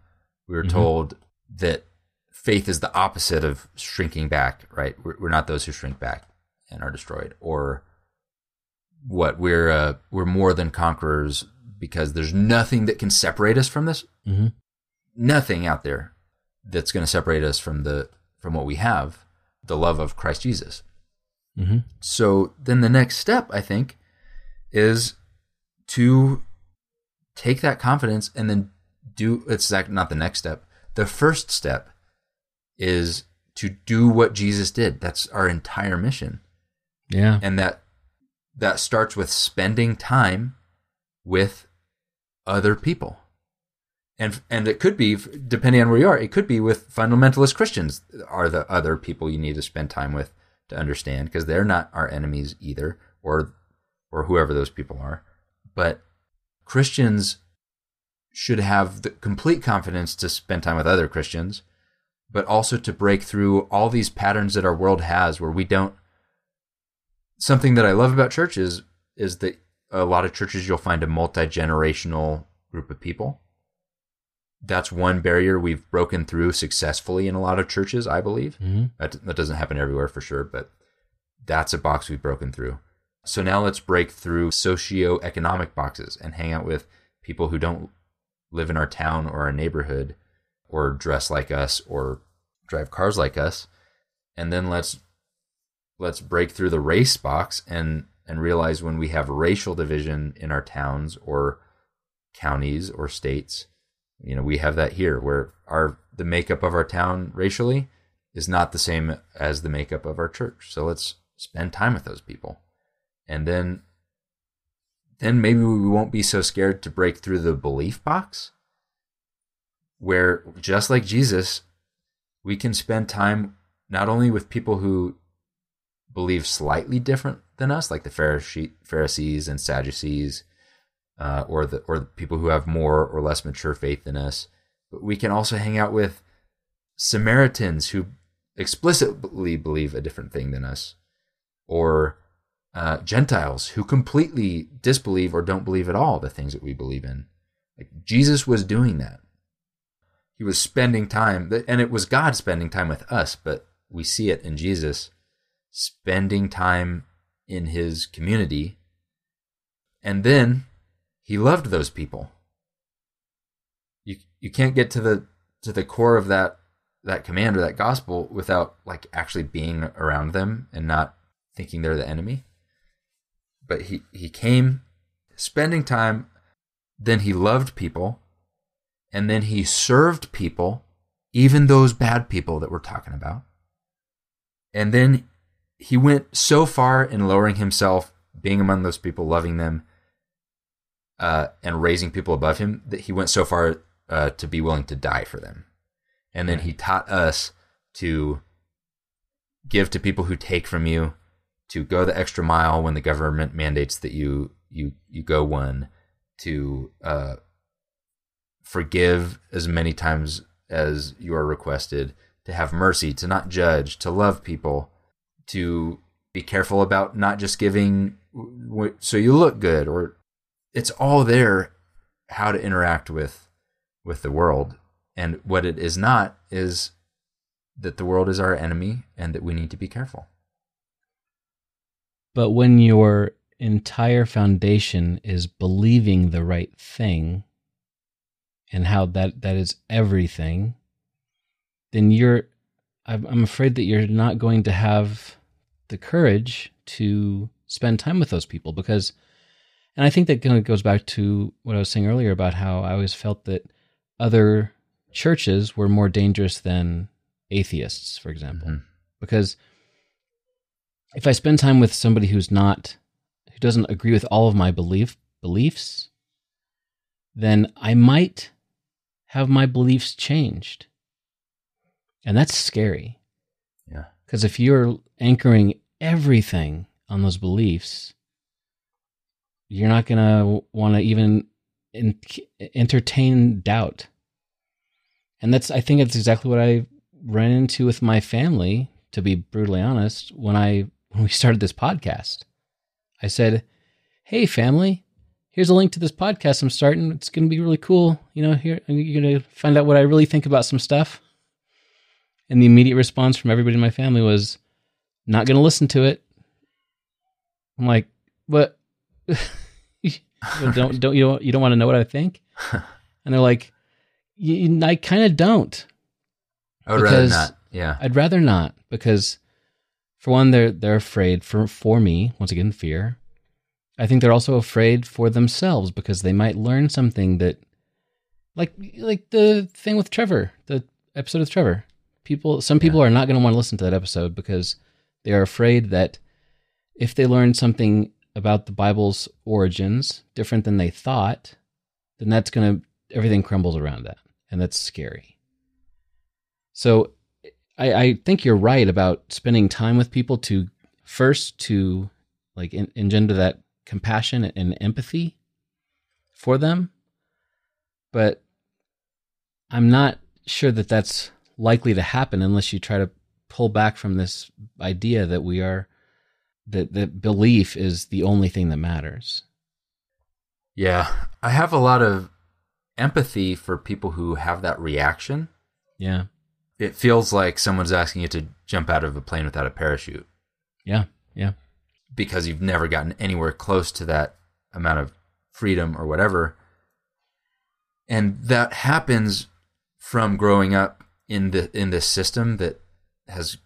We were Mhm. told that faith is the opposite of shrinking back. Right? We're, we're not those who shrink back and are destroyed, or what? We're uh, we're more than conquerors because there's nothing that can separate us from this. Mhm. Nothing out there that's going to separate us from the from what we have, the love of Christ Jesus. Mm-hmm. So then the next step, I think, is to take that confidence and then do it's not the next step. The first step is to do what Jesus did. That's our entire mission. Yeah. And that that starts with spending time with other people. And and it could be depending on where you are, it could be with fundamentalist Christians are the other people you need to spend time with to understand because they're not our enemies either or or whoever those people are. But Christians should have the complete confidence to spend time with other Christians, but also to break through all these patterns that our world has where we don't something that I love about church is is that a lot of churches you'll find a multi-generational group of people. That's one barrier we've broken through successfully in a lot of churches, I believe. Mm-hmm. That, that doesn't happen everywhere for sure, but that's a box we've broken through. So now let's break through socio-economic boxes and hang out with people who don't live in our town or our neighborhood or dress like us or drive cars like us. And then let's let's break through the race box and and realize when we have racial division in our towns or counties or states, you know, we have that here where our the makeup of our town racially is not the same as the makeup of our church. So let's spend time with those people. And then then maybe we won't be so scared to break through the belief box where just like Jesus, we can spend time not only with people who believe slightly different than us, like the Pharisees and Sadducees, uh, or the or the people who have more or less mature faith than us, but we can also hang out with Samaritans who explicitly believe a different thing than us, or uh, Gentiles who completely disbelieve or don't believe at all the things that we believe in. Like Jesus was doing that. He was spending time, and it was God spending time with us, but we see it in Jesus spending time in his community. And then he loved those people. You you can't get to the to the core of that that command or that gospel without like actually being around them and not thinking they're the enemy. But he he came spending time then he loved people and then he served people even those bad people that we're talking about. And then he went so far in lowering himself, being among those people, loving them, uh, and raising people above him, that he went so far uh, to be willing to die for them. And then he taught us to give to people who take from you, to go the extra mile when the government mandates that you you you go one, to uh, forgive as many times as you are requested, to have mercy, to not judge, to love people, to be careful about not just giving so you look good or it's all there how to interact with with the world. And what it is not is that the world is our enemy and that we need to be careful. But when your entire foundation is believing the right thing and how that, that is everything, then you're, I'm afraid that you're not going to have the courage to spend time with those people because, and I think that kind of goes back to what I was saying earlier about how I always felt that other churches were more dangerous than atheists, for example, Mhm. because if I spend time with somebody who's not who doesn't agree with all of my belief beliefs, then I might have my beliefs changed. And that's scary. yeah Because if you're anchoring everything on those beliefs, you're not going to want to even in, entertain doubt. And that's, I think, that's exactly what I ran into with my family. To be brutally honest, when I when we started this podcast, I said, "Hey, family, here's a link to this podcast I'm starting. It's going to be really cool. You know, here you're going to find out what I really think about some stuff." And the immediate response from everybody in my family was, "Not going to listen to it." I'm like, "But don't don't you don't, you don't want to know what I think?" And they're like, "Y- "I kind of don't. i would rather not yeah I'd rather not because, for one, they're they're afraid for for me once again fear. I think they're also afraid for themselves because they might learn something that, like like the thing with Trevor, the episode with Trevor. People, some people are not going to want to listen to that episode because they are afraid that if they learn something about the Bible's origins different than they thought, then that's going to everything crumbles around that, and that's scary. So I, I think you're right about spending time with people to first to like en- engender that compassion and empathy for them, but I'm not sure that that's likely to happen unless you try to pull back from this idea that we are that that belief is the only thing that matters. yeah. I have a lot of empathy for people who have that reaction. Yeah, it feels like someone's asking you to jump out of a plane without a parachute. Yeah, yeah, because you've never gotten anywhere close to that amount of freedom or whatever. And that happens from growing up in the in this system that has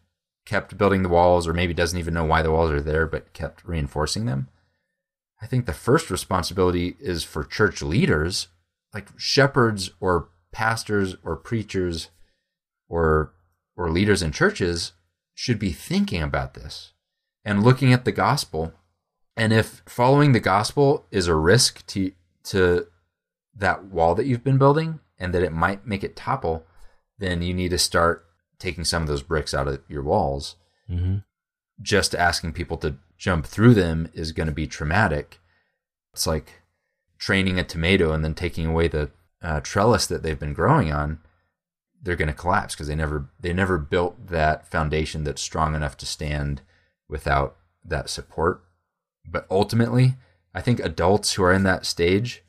kept building the walls or maybe doesn't even know why the walls are there but kept reinforcing them. I think the first responsibility is for church leaders, like shepherds or pastors or preachers or or leaders in churches should be thinking about this and looking at the gospel. And if following the gospel is a risk to to that wall that you've been building and that it might make it topple, then you need to start taking some of those bricks out of your walls. hmm Just asking people to jump through them is going to be traumatic. It's like training a tomato and then taking away the uh, trellis that they've been growing on. They're going to collapse because they never they never built that foundation that's strong enough to stand without that support. But ultimately, I think adults who are in that stage,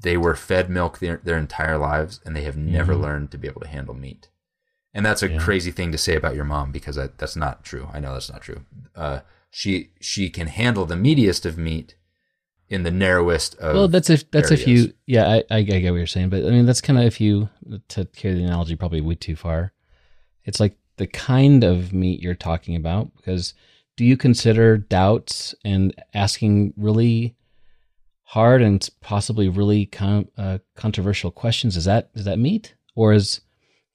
they were fed milk their, their entire lives and they have never Mhm. learned to be able to handle meat. And that's a Yeah. crazy thing to say about your mom because I, that's not true. I know that's not true. Uh, she she can handle the meatiest of meat in the narrowest of well, that's if that's if you. Yeah, I, I get what you're saying, but I mean that's kind of if you to carry the analogy probably way too far. It's like the kind of meat you're talking about because do you consider doubts and asking really hard and possibly really con- uh, controversial questions is that is that meat or is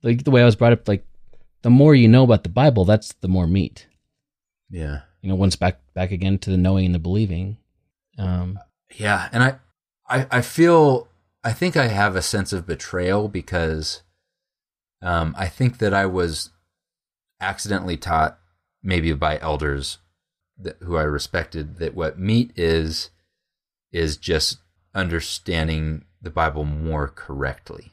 like the way I was brought up like the more you know about the Bible that's the more meat. Yeah. You know once back back again to the knowing and the believing. Um Yeah, and I, I, I feel, I think I have a sense of betrayal because, um, I think that I was accidentally taught, maybe by elders that who I respected, that what meat is, is just understanding the Bible more correctly.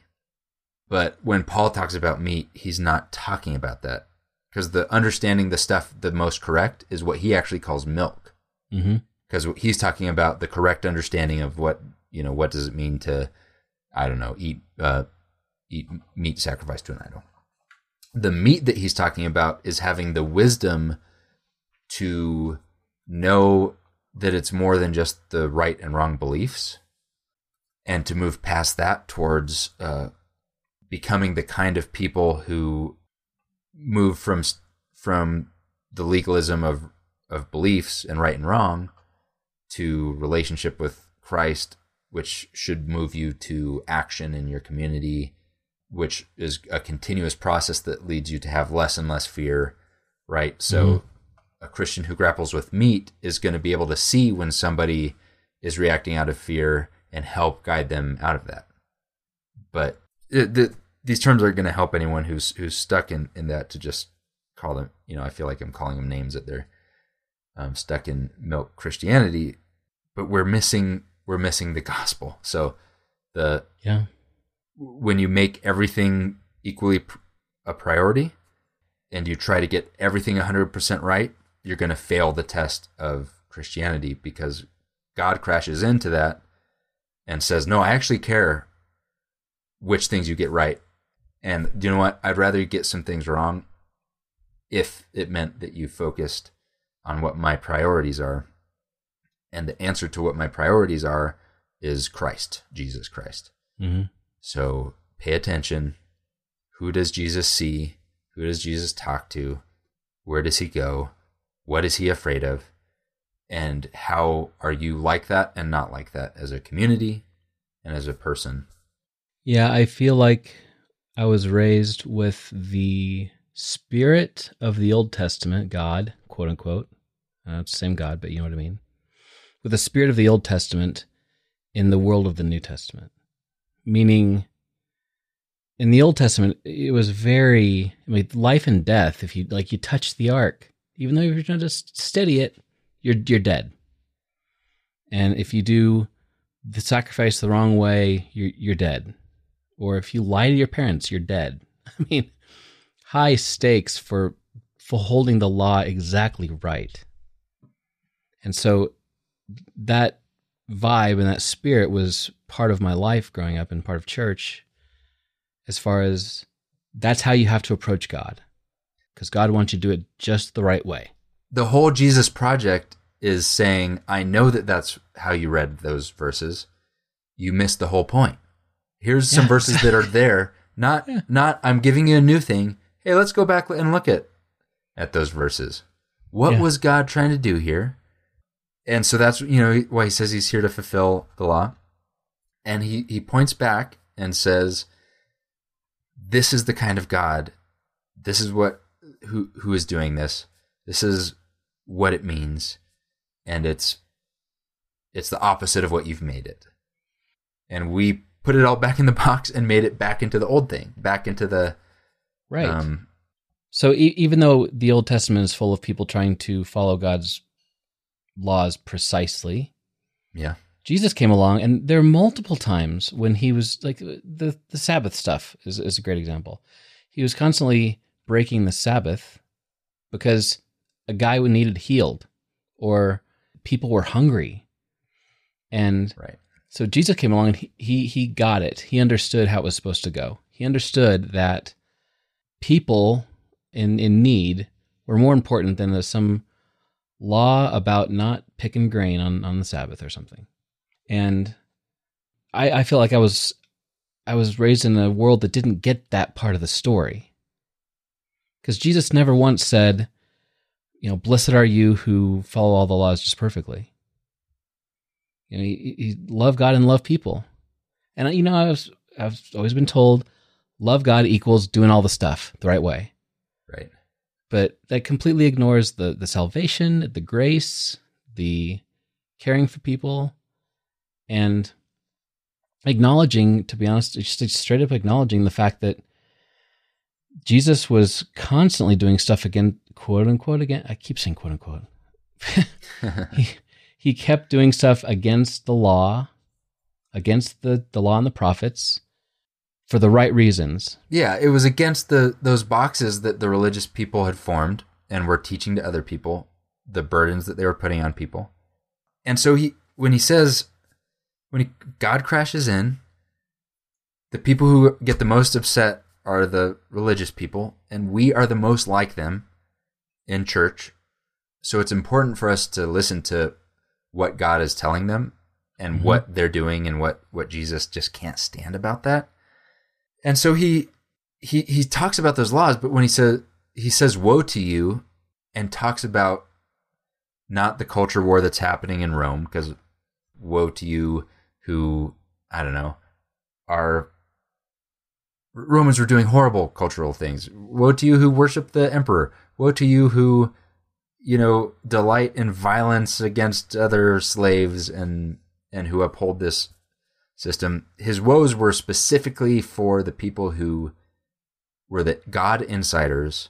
But when Paul talks about meat, he's not talking about that because the understanding the stuff the most correct is what he actually calls milk. Mm-hmm. Because he's talking about the correct understanding of what you know. What does it mean to, I don't know, eat uh, eat meat sacrificed to an idol. The meat that he's talking about is having the wisdom to know that it's more than just the right and wrong beliefs and to move past that towards uh, becoming the kind of people who move from from the legalism of of beliefs and right and wrong to relationship with Christ which should move you to action in your community which is a continuous process that leads you to have less and less fear right so mm-hmm. a christian who grapples with meat is going to be able to see when somebody is reacting out of fear and help guide them out of that but it, the, these terms are going to help anyone who's who's stuck in in that to just call them you know i feel like i'm calling them names that they're um, stuck in milk christianity but we're missing we're missing the gospel. So the yeah. when you make everything equally a priority and you try to get everything 100% right, you're going to fail the test of Christianity because God crashes into that and says, No, I actually care which things you get right. And do you know what? I'd rather you get some things wrong if it meant that you focused on what my priorities are. And the answer to what my priorities are is Christ, Jesus Christ. Mm-hmm. So pay attention. Who does Jesus see? Who does Jesus talk to? Where does he go? What is he afraid of? And how are you like that and not like that as a community and as a person? Yeah, I feel like I was raised with the spirit of the Old Testament, God, quote unquote. Uh, the same God, but you know what I mean. With the spirit of the Old Testament in the world of the New Testament meaning in the Old Testament, it was very, I mean, life and death. If you like, you touch the ark, even though you're trying to steady it, you're you're dead. And if you do the sacrifice the wrong way, you're you're dead. Or if you lie to your parents, you're dead. I mean, high stakes for for holding the law exactly right. And so that vibe and that spirit was part of my life growing up and part of church as far as that's how you have to approach God because God wants you to do it just the right way. The whole Jesus project is saying, I know that that's how you read those verses. You missed the whole point. Here's some yeah, verses that are there. Not, yeah. not, I'm giving you a new thing. Hey, let's go back and look at, at those verses. What yeah. was God trying to do here? and so that's you know why he says he's here to fulfill the law and he he points back and says this is the kind of god this is what who who is doing this this is what it means and it's it's the opposite of what you've made it and we put it all back in the box and made it back into the old thing back into the right um, so e- even though the old testament is full of people trying to follow god's laws precisely. Yeah. Jesus came along, and there are multiple times when he was like the the Sabbath stuff is is a great example. He was constantly breaking the Sabbath because a guy needed healed, or people were hungry, and right. So Jesus came along and he, he he got it. He understood how it was supposed to go. He understood that people in in need were more important than some law about not picking grain on, on the Sabbath or something. And I, I feel like I was I was raised in a world that didn't get that part of the story. Because Jesus never once said, you know, blessed are you who follow all the laws just perfectly. You know, he, he love God and love people. And you know, I was I've always been told love God equals doing all the stuff the right way. Right but that completely ignores the the salvation, the grace, the caring for people, and acknowledging, to be honest, just straight up acknowledging the fact that Jesus was constantly doing stuff again, quote unquote, again. I keep saying quote unquote. he, he kept doing stuff against the law, against the, the law and the prophets, for the right reasons. Yeah, it was against the those boxes that the religious people had formed and were teaching to other people the burdens that they were putting on people. And so he when he says when he, God crashes in, the people who get the most upset are the religious people and we are the most like them in church. So it's important for us to listen to what God is telling them and Mhm. what they're doing and what what Jesus just can't stand about that. And so he he he talks about those laws, but when he says he says woe to you and talks about not the culture war that's happening in Rome because woe to you who I don't know are Romans were doing horrible cultural things. Woe to you who worship the emperor. Woe to you who you know delight in violence against other slaves and and who uphold this system. His woes were specifically for the people who were the God insiders,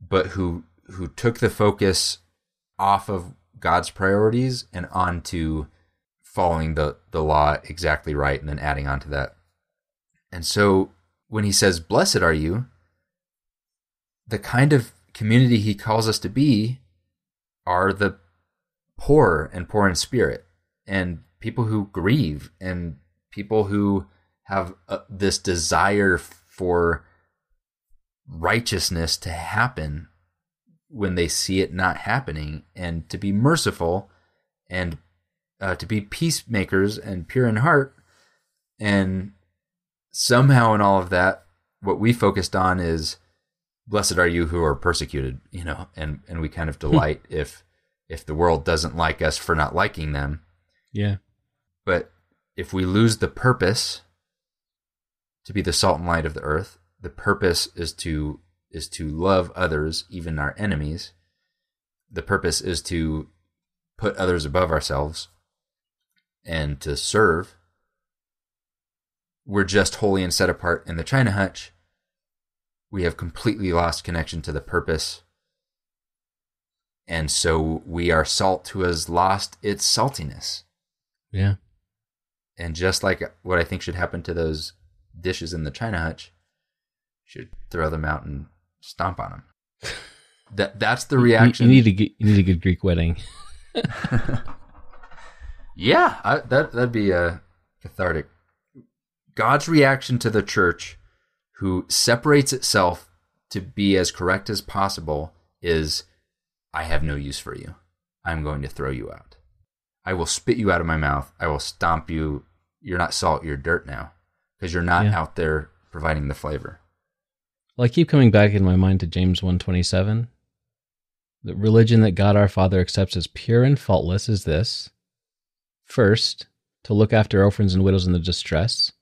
but who who took the focus off of God's priorities and onto following the the law exactly right, and then adding on to that. And so when he says, "Blessed are you," the kind of community he calls us to be are the poor and poor in spirit and people who grieve and people who have uh, this desire for righteousness to happen when they see it not happening and to be merciful and uh, to be peacemakers and pure in heart. And somehow in all of that what we focused on is blessed are you who are persecuted you know and and we kind of hmm. delight if if the world doesn't like us for not liking them Yeah. but if we lose the purpose to be the salt and light of the earth, the purpose is to is to love others, even our enemies. The purpose is to put others above ourselves and to serve. We're just holy and set apart in the China hutch. We have completely lost connection to the purpose. And so we are salt who has lost its saltiness. Yeah. And just like what I think should happen to those dishes in the China hutch, should throw them out and stomp on them. That that's the reaction. You, need a g- you need a good Greek wedding. yeah, I, that that'd be a cathartic. God's reaction to the church, who separates itself to be as correct as possible, is, "I have no use for you. I'm going to throw you out. I will spit you out of my mouth. I will stomp you. You're not salt. You're dirt now, because you're not Yeah. out there providing the flavor." Well, I keep coming back in my mind to James 127. The religion that God our Father accepts as pure and faultless is this. First, to look after orphans and widows in the distress,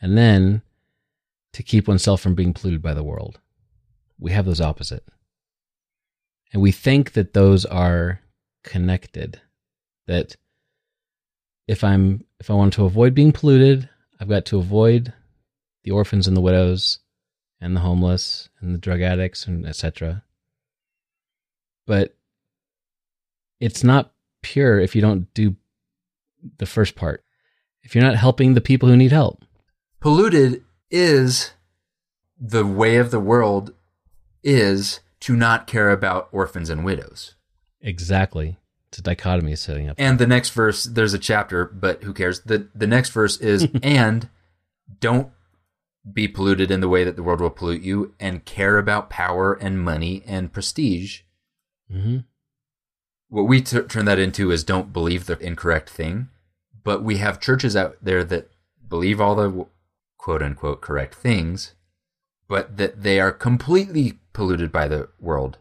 and then to keep oneself from being polluted by the world. We have those opposite. And we think that those are connected. That if I'm if I want to avoid being polluted, I've got to avoid the orphans and the widows and the homeless and the drug addicts and etc. But it's not pure if you don't do the first part. If you're not helping the people who need help. polluted is the way of the world is to not care about orphans and widows. Exactly. It's a dichotomy setting up. And the next verse, there's a chapter, but who cares? The the next verse is and don't be polluted in the way that the world will pollute you and care about power and money and prestige. hmm What we t- turn that into is don't believe the incorrect thing, but we have churches out there that believe all the quote unquote correct things, but that they are completely polluted by the world.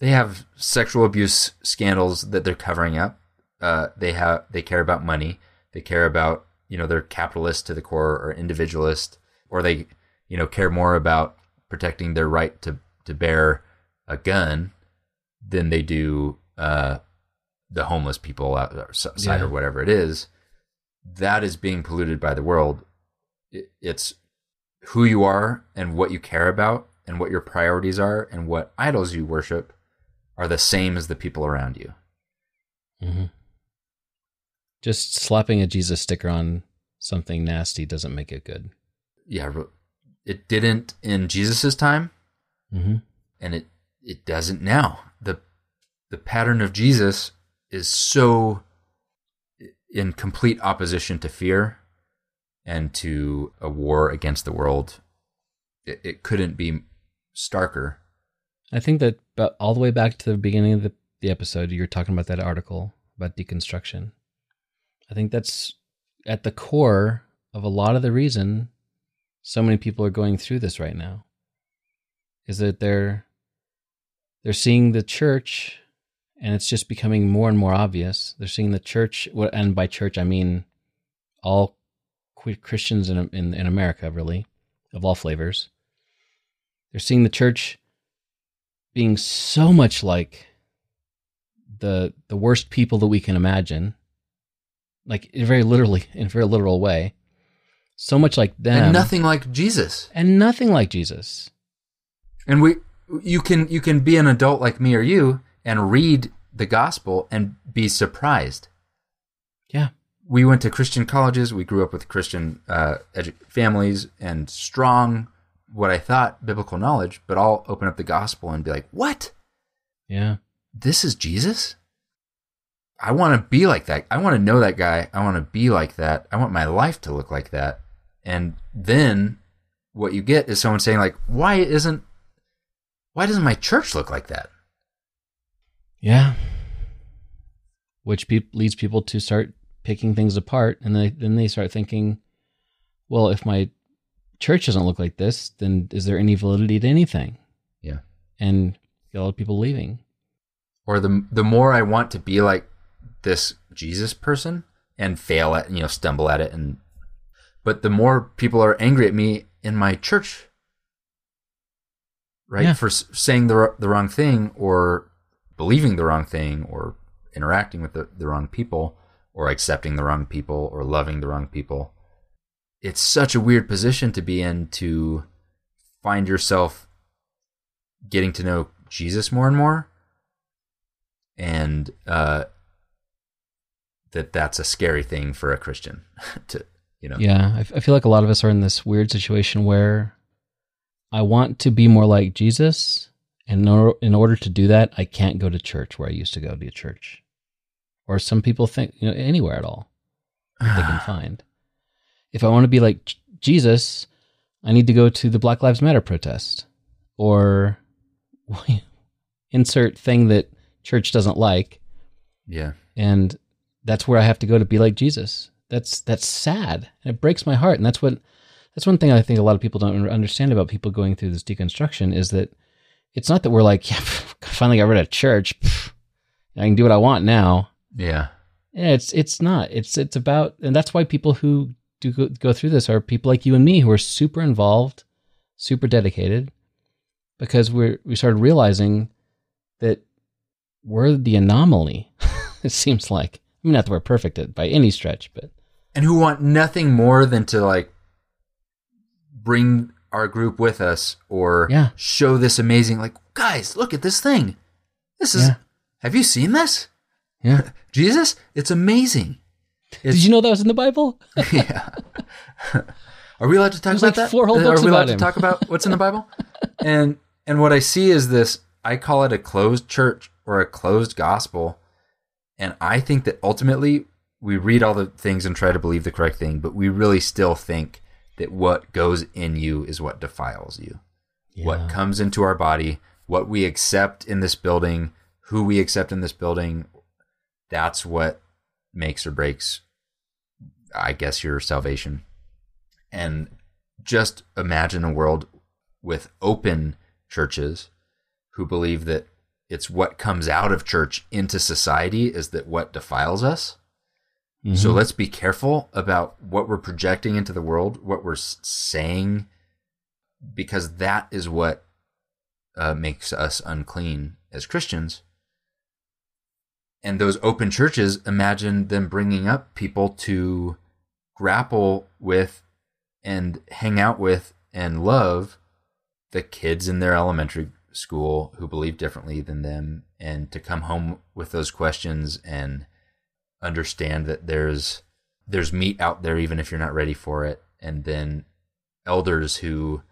They have sexual abuse scandals that they're covering up. Uh, they have they care about money. They care about you know they're capitalist to the core or individualist, or they you know care more about protecting their right to to bear a gun than they do uh, the homeless people outside Yeah. or whatever it is. That is being polluted by the world. It, it's who you are and what you care about and what your priorities are and what idols you worship are the same as the people around you. hmm Just slapping a Jesus sticker on something nasty doesn't make it good. yeah, it didn't in Jesus's time, hmm and it it doesn't now. the The pattern of Jesus is so in complete opposition to fear and to a war against the world. It, it couldn't be starker. I think that all the way back to the beginning of the, the episode, you're talking about that article about deconstruction. I think that's at the core of a lot of the reason so many people are going through this right now. Is that they're they're seeing the church and it's just becoming more and more obvious. They're seeing the church, and by church I mean all Christians in, in in America, really, of all flavors. They're seeing the church being so much like the the worst people that we can imagine, like in very literally, in a very literal way, so much like them, and nothing like Jesus. and nothing like Jesus. And we, you can you can be an adult like me or you and read the gospel and be surprised. Yeah, We went to Christian colleges. We grew up with Christian uh, edu- families and strong, what I thought biblical knowledge. But I'll open up the gospel and be like, "What? yeah, This is Jesus." I want to be like that. I want to know that guy. I want to be like that. I want my life to look like that. And then what you get is someone saying like, "Why isn't why doesn't my church look like that?" yeah. Which peop leads people to start picking things apart, and they, then they start thinking, well, if my church doesn't look like this, then is there any validity to anything? Yeah. And a lot of people leaving. Or the the more I want to be like this Jesus person and fail at, you know, stumble at it and but the more people are angry at me in my church right Yeah. for saying the the wrong thing or believing the wrong thing or interacting with the, the wrong people or accepting the wrong people or loving the wrong people it's such a weird position to be in to find yourself getting to know Jesus more and more and uh that that's a scary thing for a Christian to you know. Yeah, I, f- I feel like a lot of us are in this weird situation where I want to be more like Jesus, and in order, in order to do that, I can't go to church where I used to go to church, or some people think you know anywhere at all that they can find. If I want to be like Jesus, I need to go to the Black Lives Matter protest, or insert thing that church doesn't like, yeah and that's where I have to go to be like Jesus. That's that's sad, and it breaks my heart. And that's what that's one thing I think a lot of people don't understand about people going through this deconstruction is that it's not that we're like, yeah, finally got rid of church, I can do what I want now. Yeah Yeah, it's it's not. It's it's about, and that's why people who do go, go through this are people like you and me who are super involved, super dedicated, because we're we started realizing that we're the anomaly. it seems like. I mean, not that we're perfect at, by any stretch, but and who want nothing more than to like bring our group with us or Yeah. show this amazing like guys look at this thing this is Yeah. have you seen this yeah. jesus? It's amazing. It's- Did you know that was in the Bible? yeah. Are we allowed to talk about like that? four whole books are we allowed about to him. talk about what's in the bible? And and what i see is this i call it a closed church or a closed gospel. And i think that ultimately we read all the things and try to believe the correct thing but we really still think that what goes in you is what defiles you. What comes into our body what we accept in this building who we accept in this building that's what makes or breaks i guess your salvation. And just imagine a world with open churches who believe that it's what comes out of church into society is that what defiles us. So Mhm. let's be careful about what we're projecting into the world what we're saying because that is what uh, makes us unclean as christians and those open churches imagine them bringing up people to grapple with and hang out with and love the kids in their elementary school who believe differently than them and to come home with those questions and understand that there's there's meat out there even if you're not ready for it and then elders who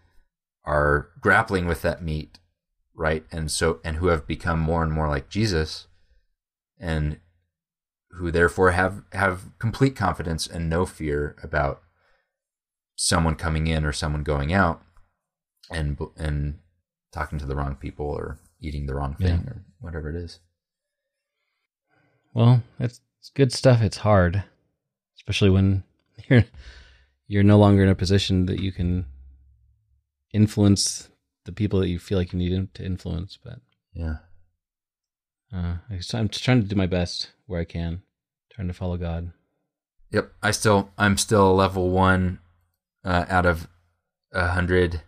are grappling with that meat, right? And so and who have become more and more like Jesus and who therefore have have complete confidence and no fear about someone coming in or someone going out and and talking to the wrong people or eating the wrong thing Yeah. or whatever it is. Well, that's it's good stuff. It's hard, especially when you're you're no longer in a position that you can influence the people that you feel like you need to influence. But Yeah. Uh, I'm just trying to do my best where I can, trying to follow God. Yep. I still I'm still a level one uh, out of a hundred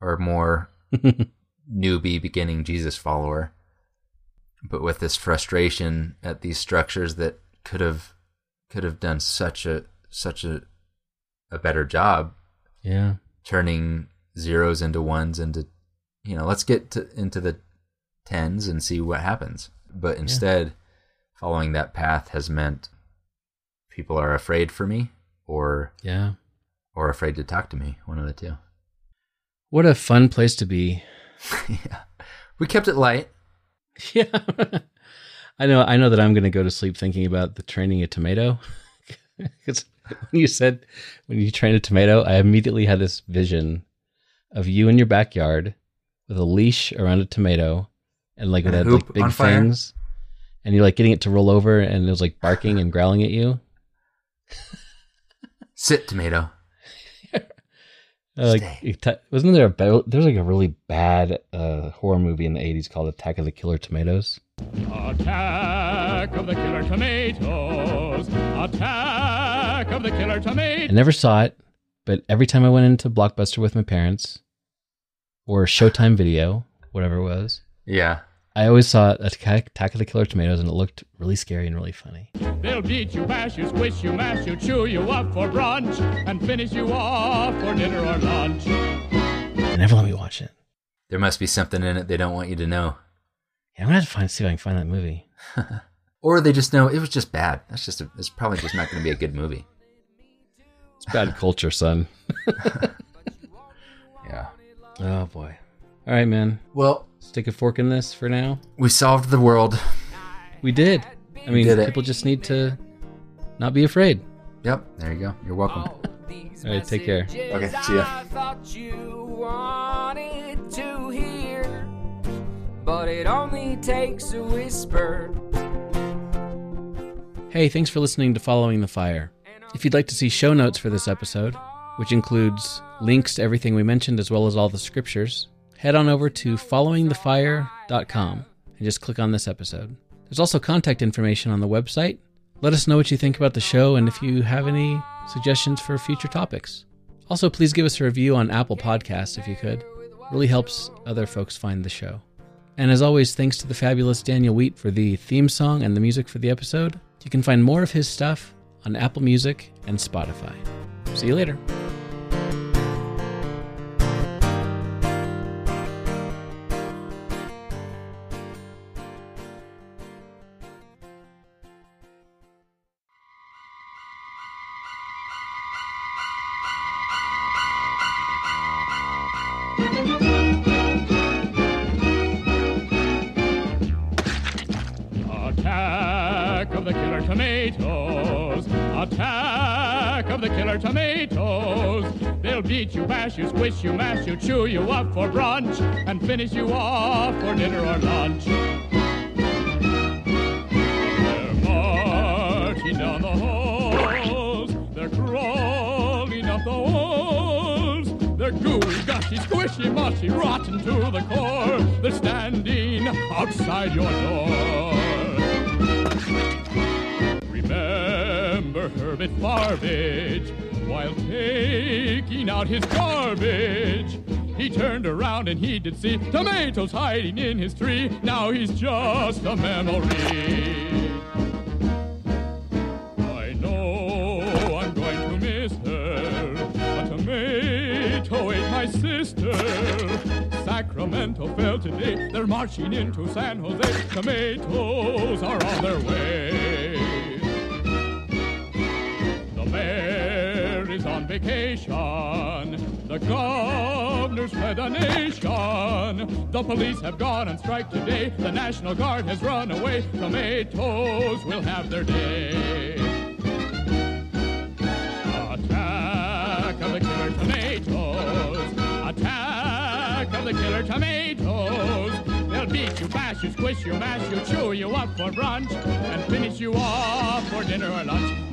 or more newbie beginning Jesus follower. But with this frustration at these structures that could have could have done such a such a a better job yeah, turning zeros into ones into you know, let's get to, into the tens and see what happens. But instead following that path has meant people are afraid for me or yeah. or afraid to talk to me, one of the two. What a fun place to be. yeah. We kept it light. Yeah. I know I know that I'm going to go to sleep thinking about the training a tomato. Cuz when you said when you train a tomato, I immediately had this vision of you in your backyard with a leash around a tomato and like with And a that like big on fire? fangs and you're like getting it to roll over and it was like barking and growling at you. Sit tomato. Uh, like t- wasn't there a be- there's like a really bad uh, horror movie in the 80s called Attack of the Killer Tomatoes. Attack of the killer tomatoes. Attack of the killer Tomatoes. I never saw it, but every time I went into Blockbuster with my parents or Showtime Video, whatever it was, Yeah. I always saw Attack, Attack of the Killer Tomatoes, and it looked really scary and really funny. They'll beat you, bash you, squish you, mash you, chew you up for brunch, and finish you off for dinner or lunch. They never let me watch it. There must be something in it they don't want you to know. Yeah, I'm gonna have to find see if I can find that movie. Or they just know it was just bad. That's just a, it's probably just not going to be a good movie. It's bad culture, son. Yeah. Oh boy. All right, man. Well, Stick a fork in this for now. we solved the world. We did. I mean, did it. people just need to not be afraid. Yep. There you go. You're welcome. All All right, take care. Okay, see ya. I thought you wanted to hear, but it only takes a whisper. Hey, thanks for listening to Following the Fire. If you'd like to see show notes for this episode, which includes links to everything we mentioned as well as all the scriptures, head on over to followingthefire.com and just click on this episode. There's also contact information on the website. Let us know what you think about the show and if you have any suggestions for future topics. Also, please give us a review on Apple Podcasts if you could. It really helps other folks find the show. And as always, thanks to the fabulous Daniel Wheat for the theme song and the music for the episode. You can find more of his stuff on Apple Music and Spotify. See you later. See tomatoes hiding in his tree. Now he's just a memory. I know I'm going to miss her. A tomato ate oh, my sister. Sacramento fell today. They're marching into San Jose. Tomatoes are on their way. The mayor is on vacation. The fled the nation. The police have gone on strike today. The National Guard has run away. Tomatoes will have their day. Attack of the killer tomatoes. Attack of the killer tomatoes. They'll beat you, bash you, squish you, mash you, chew you up for brunch, and finish you off for dinner or lunch.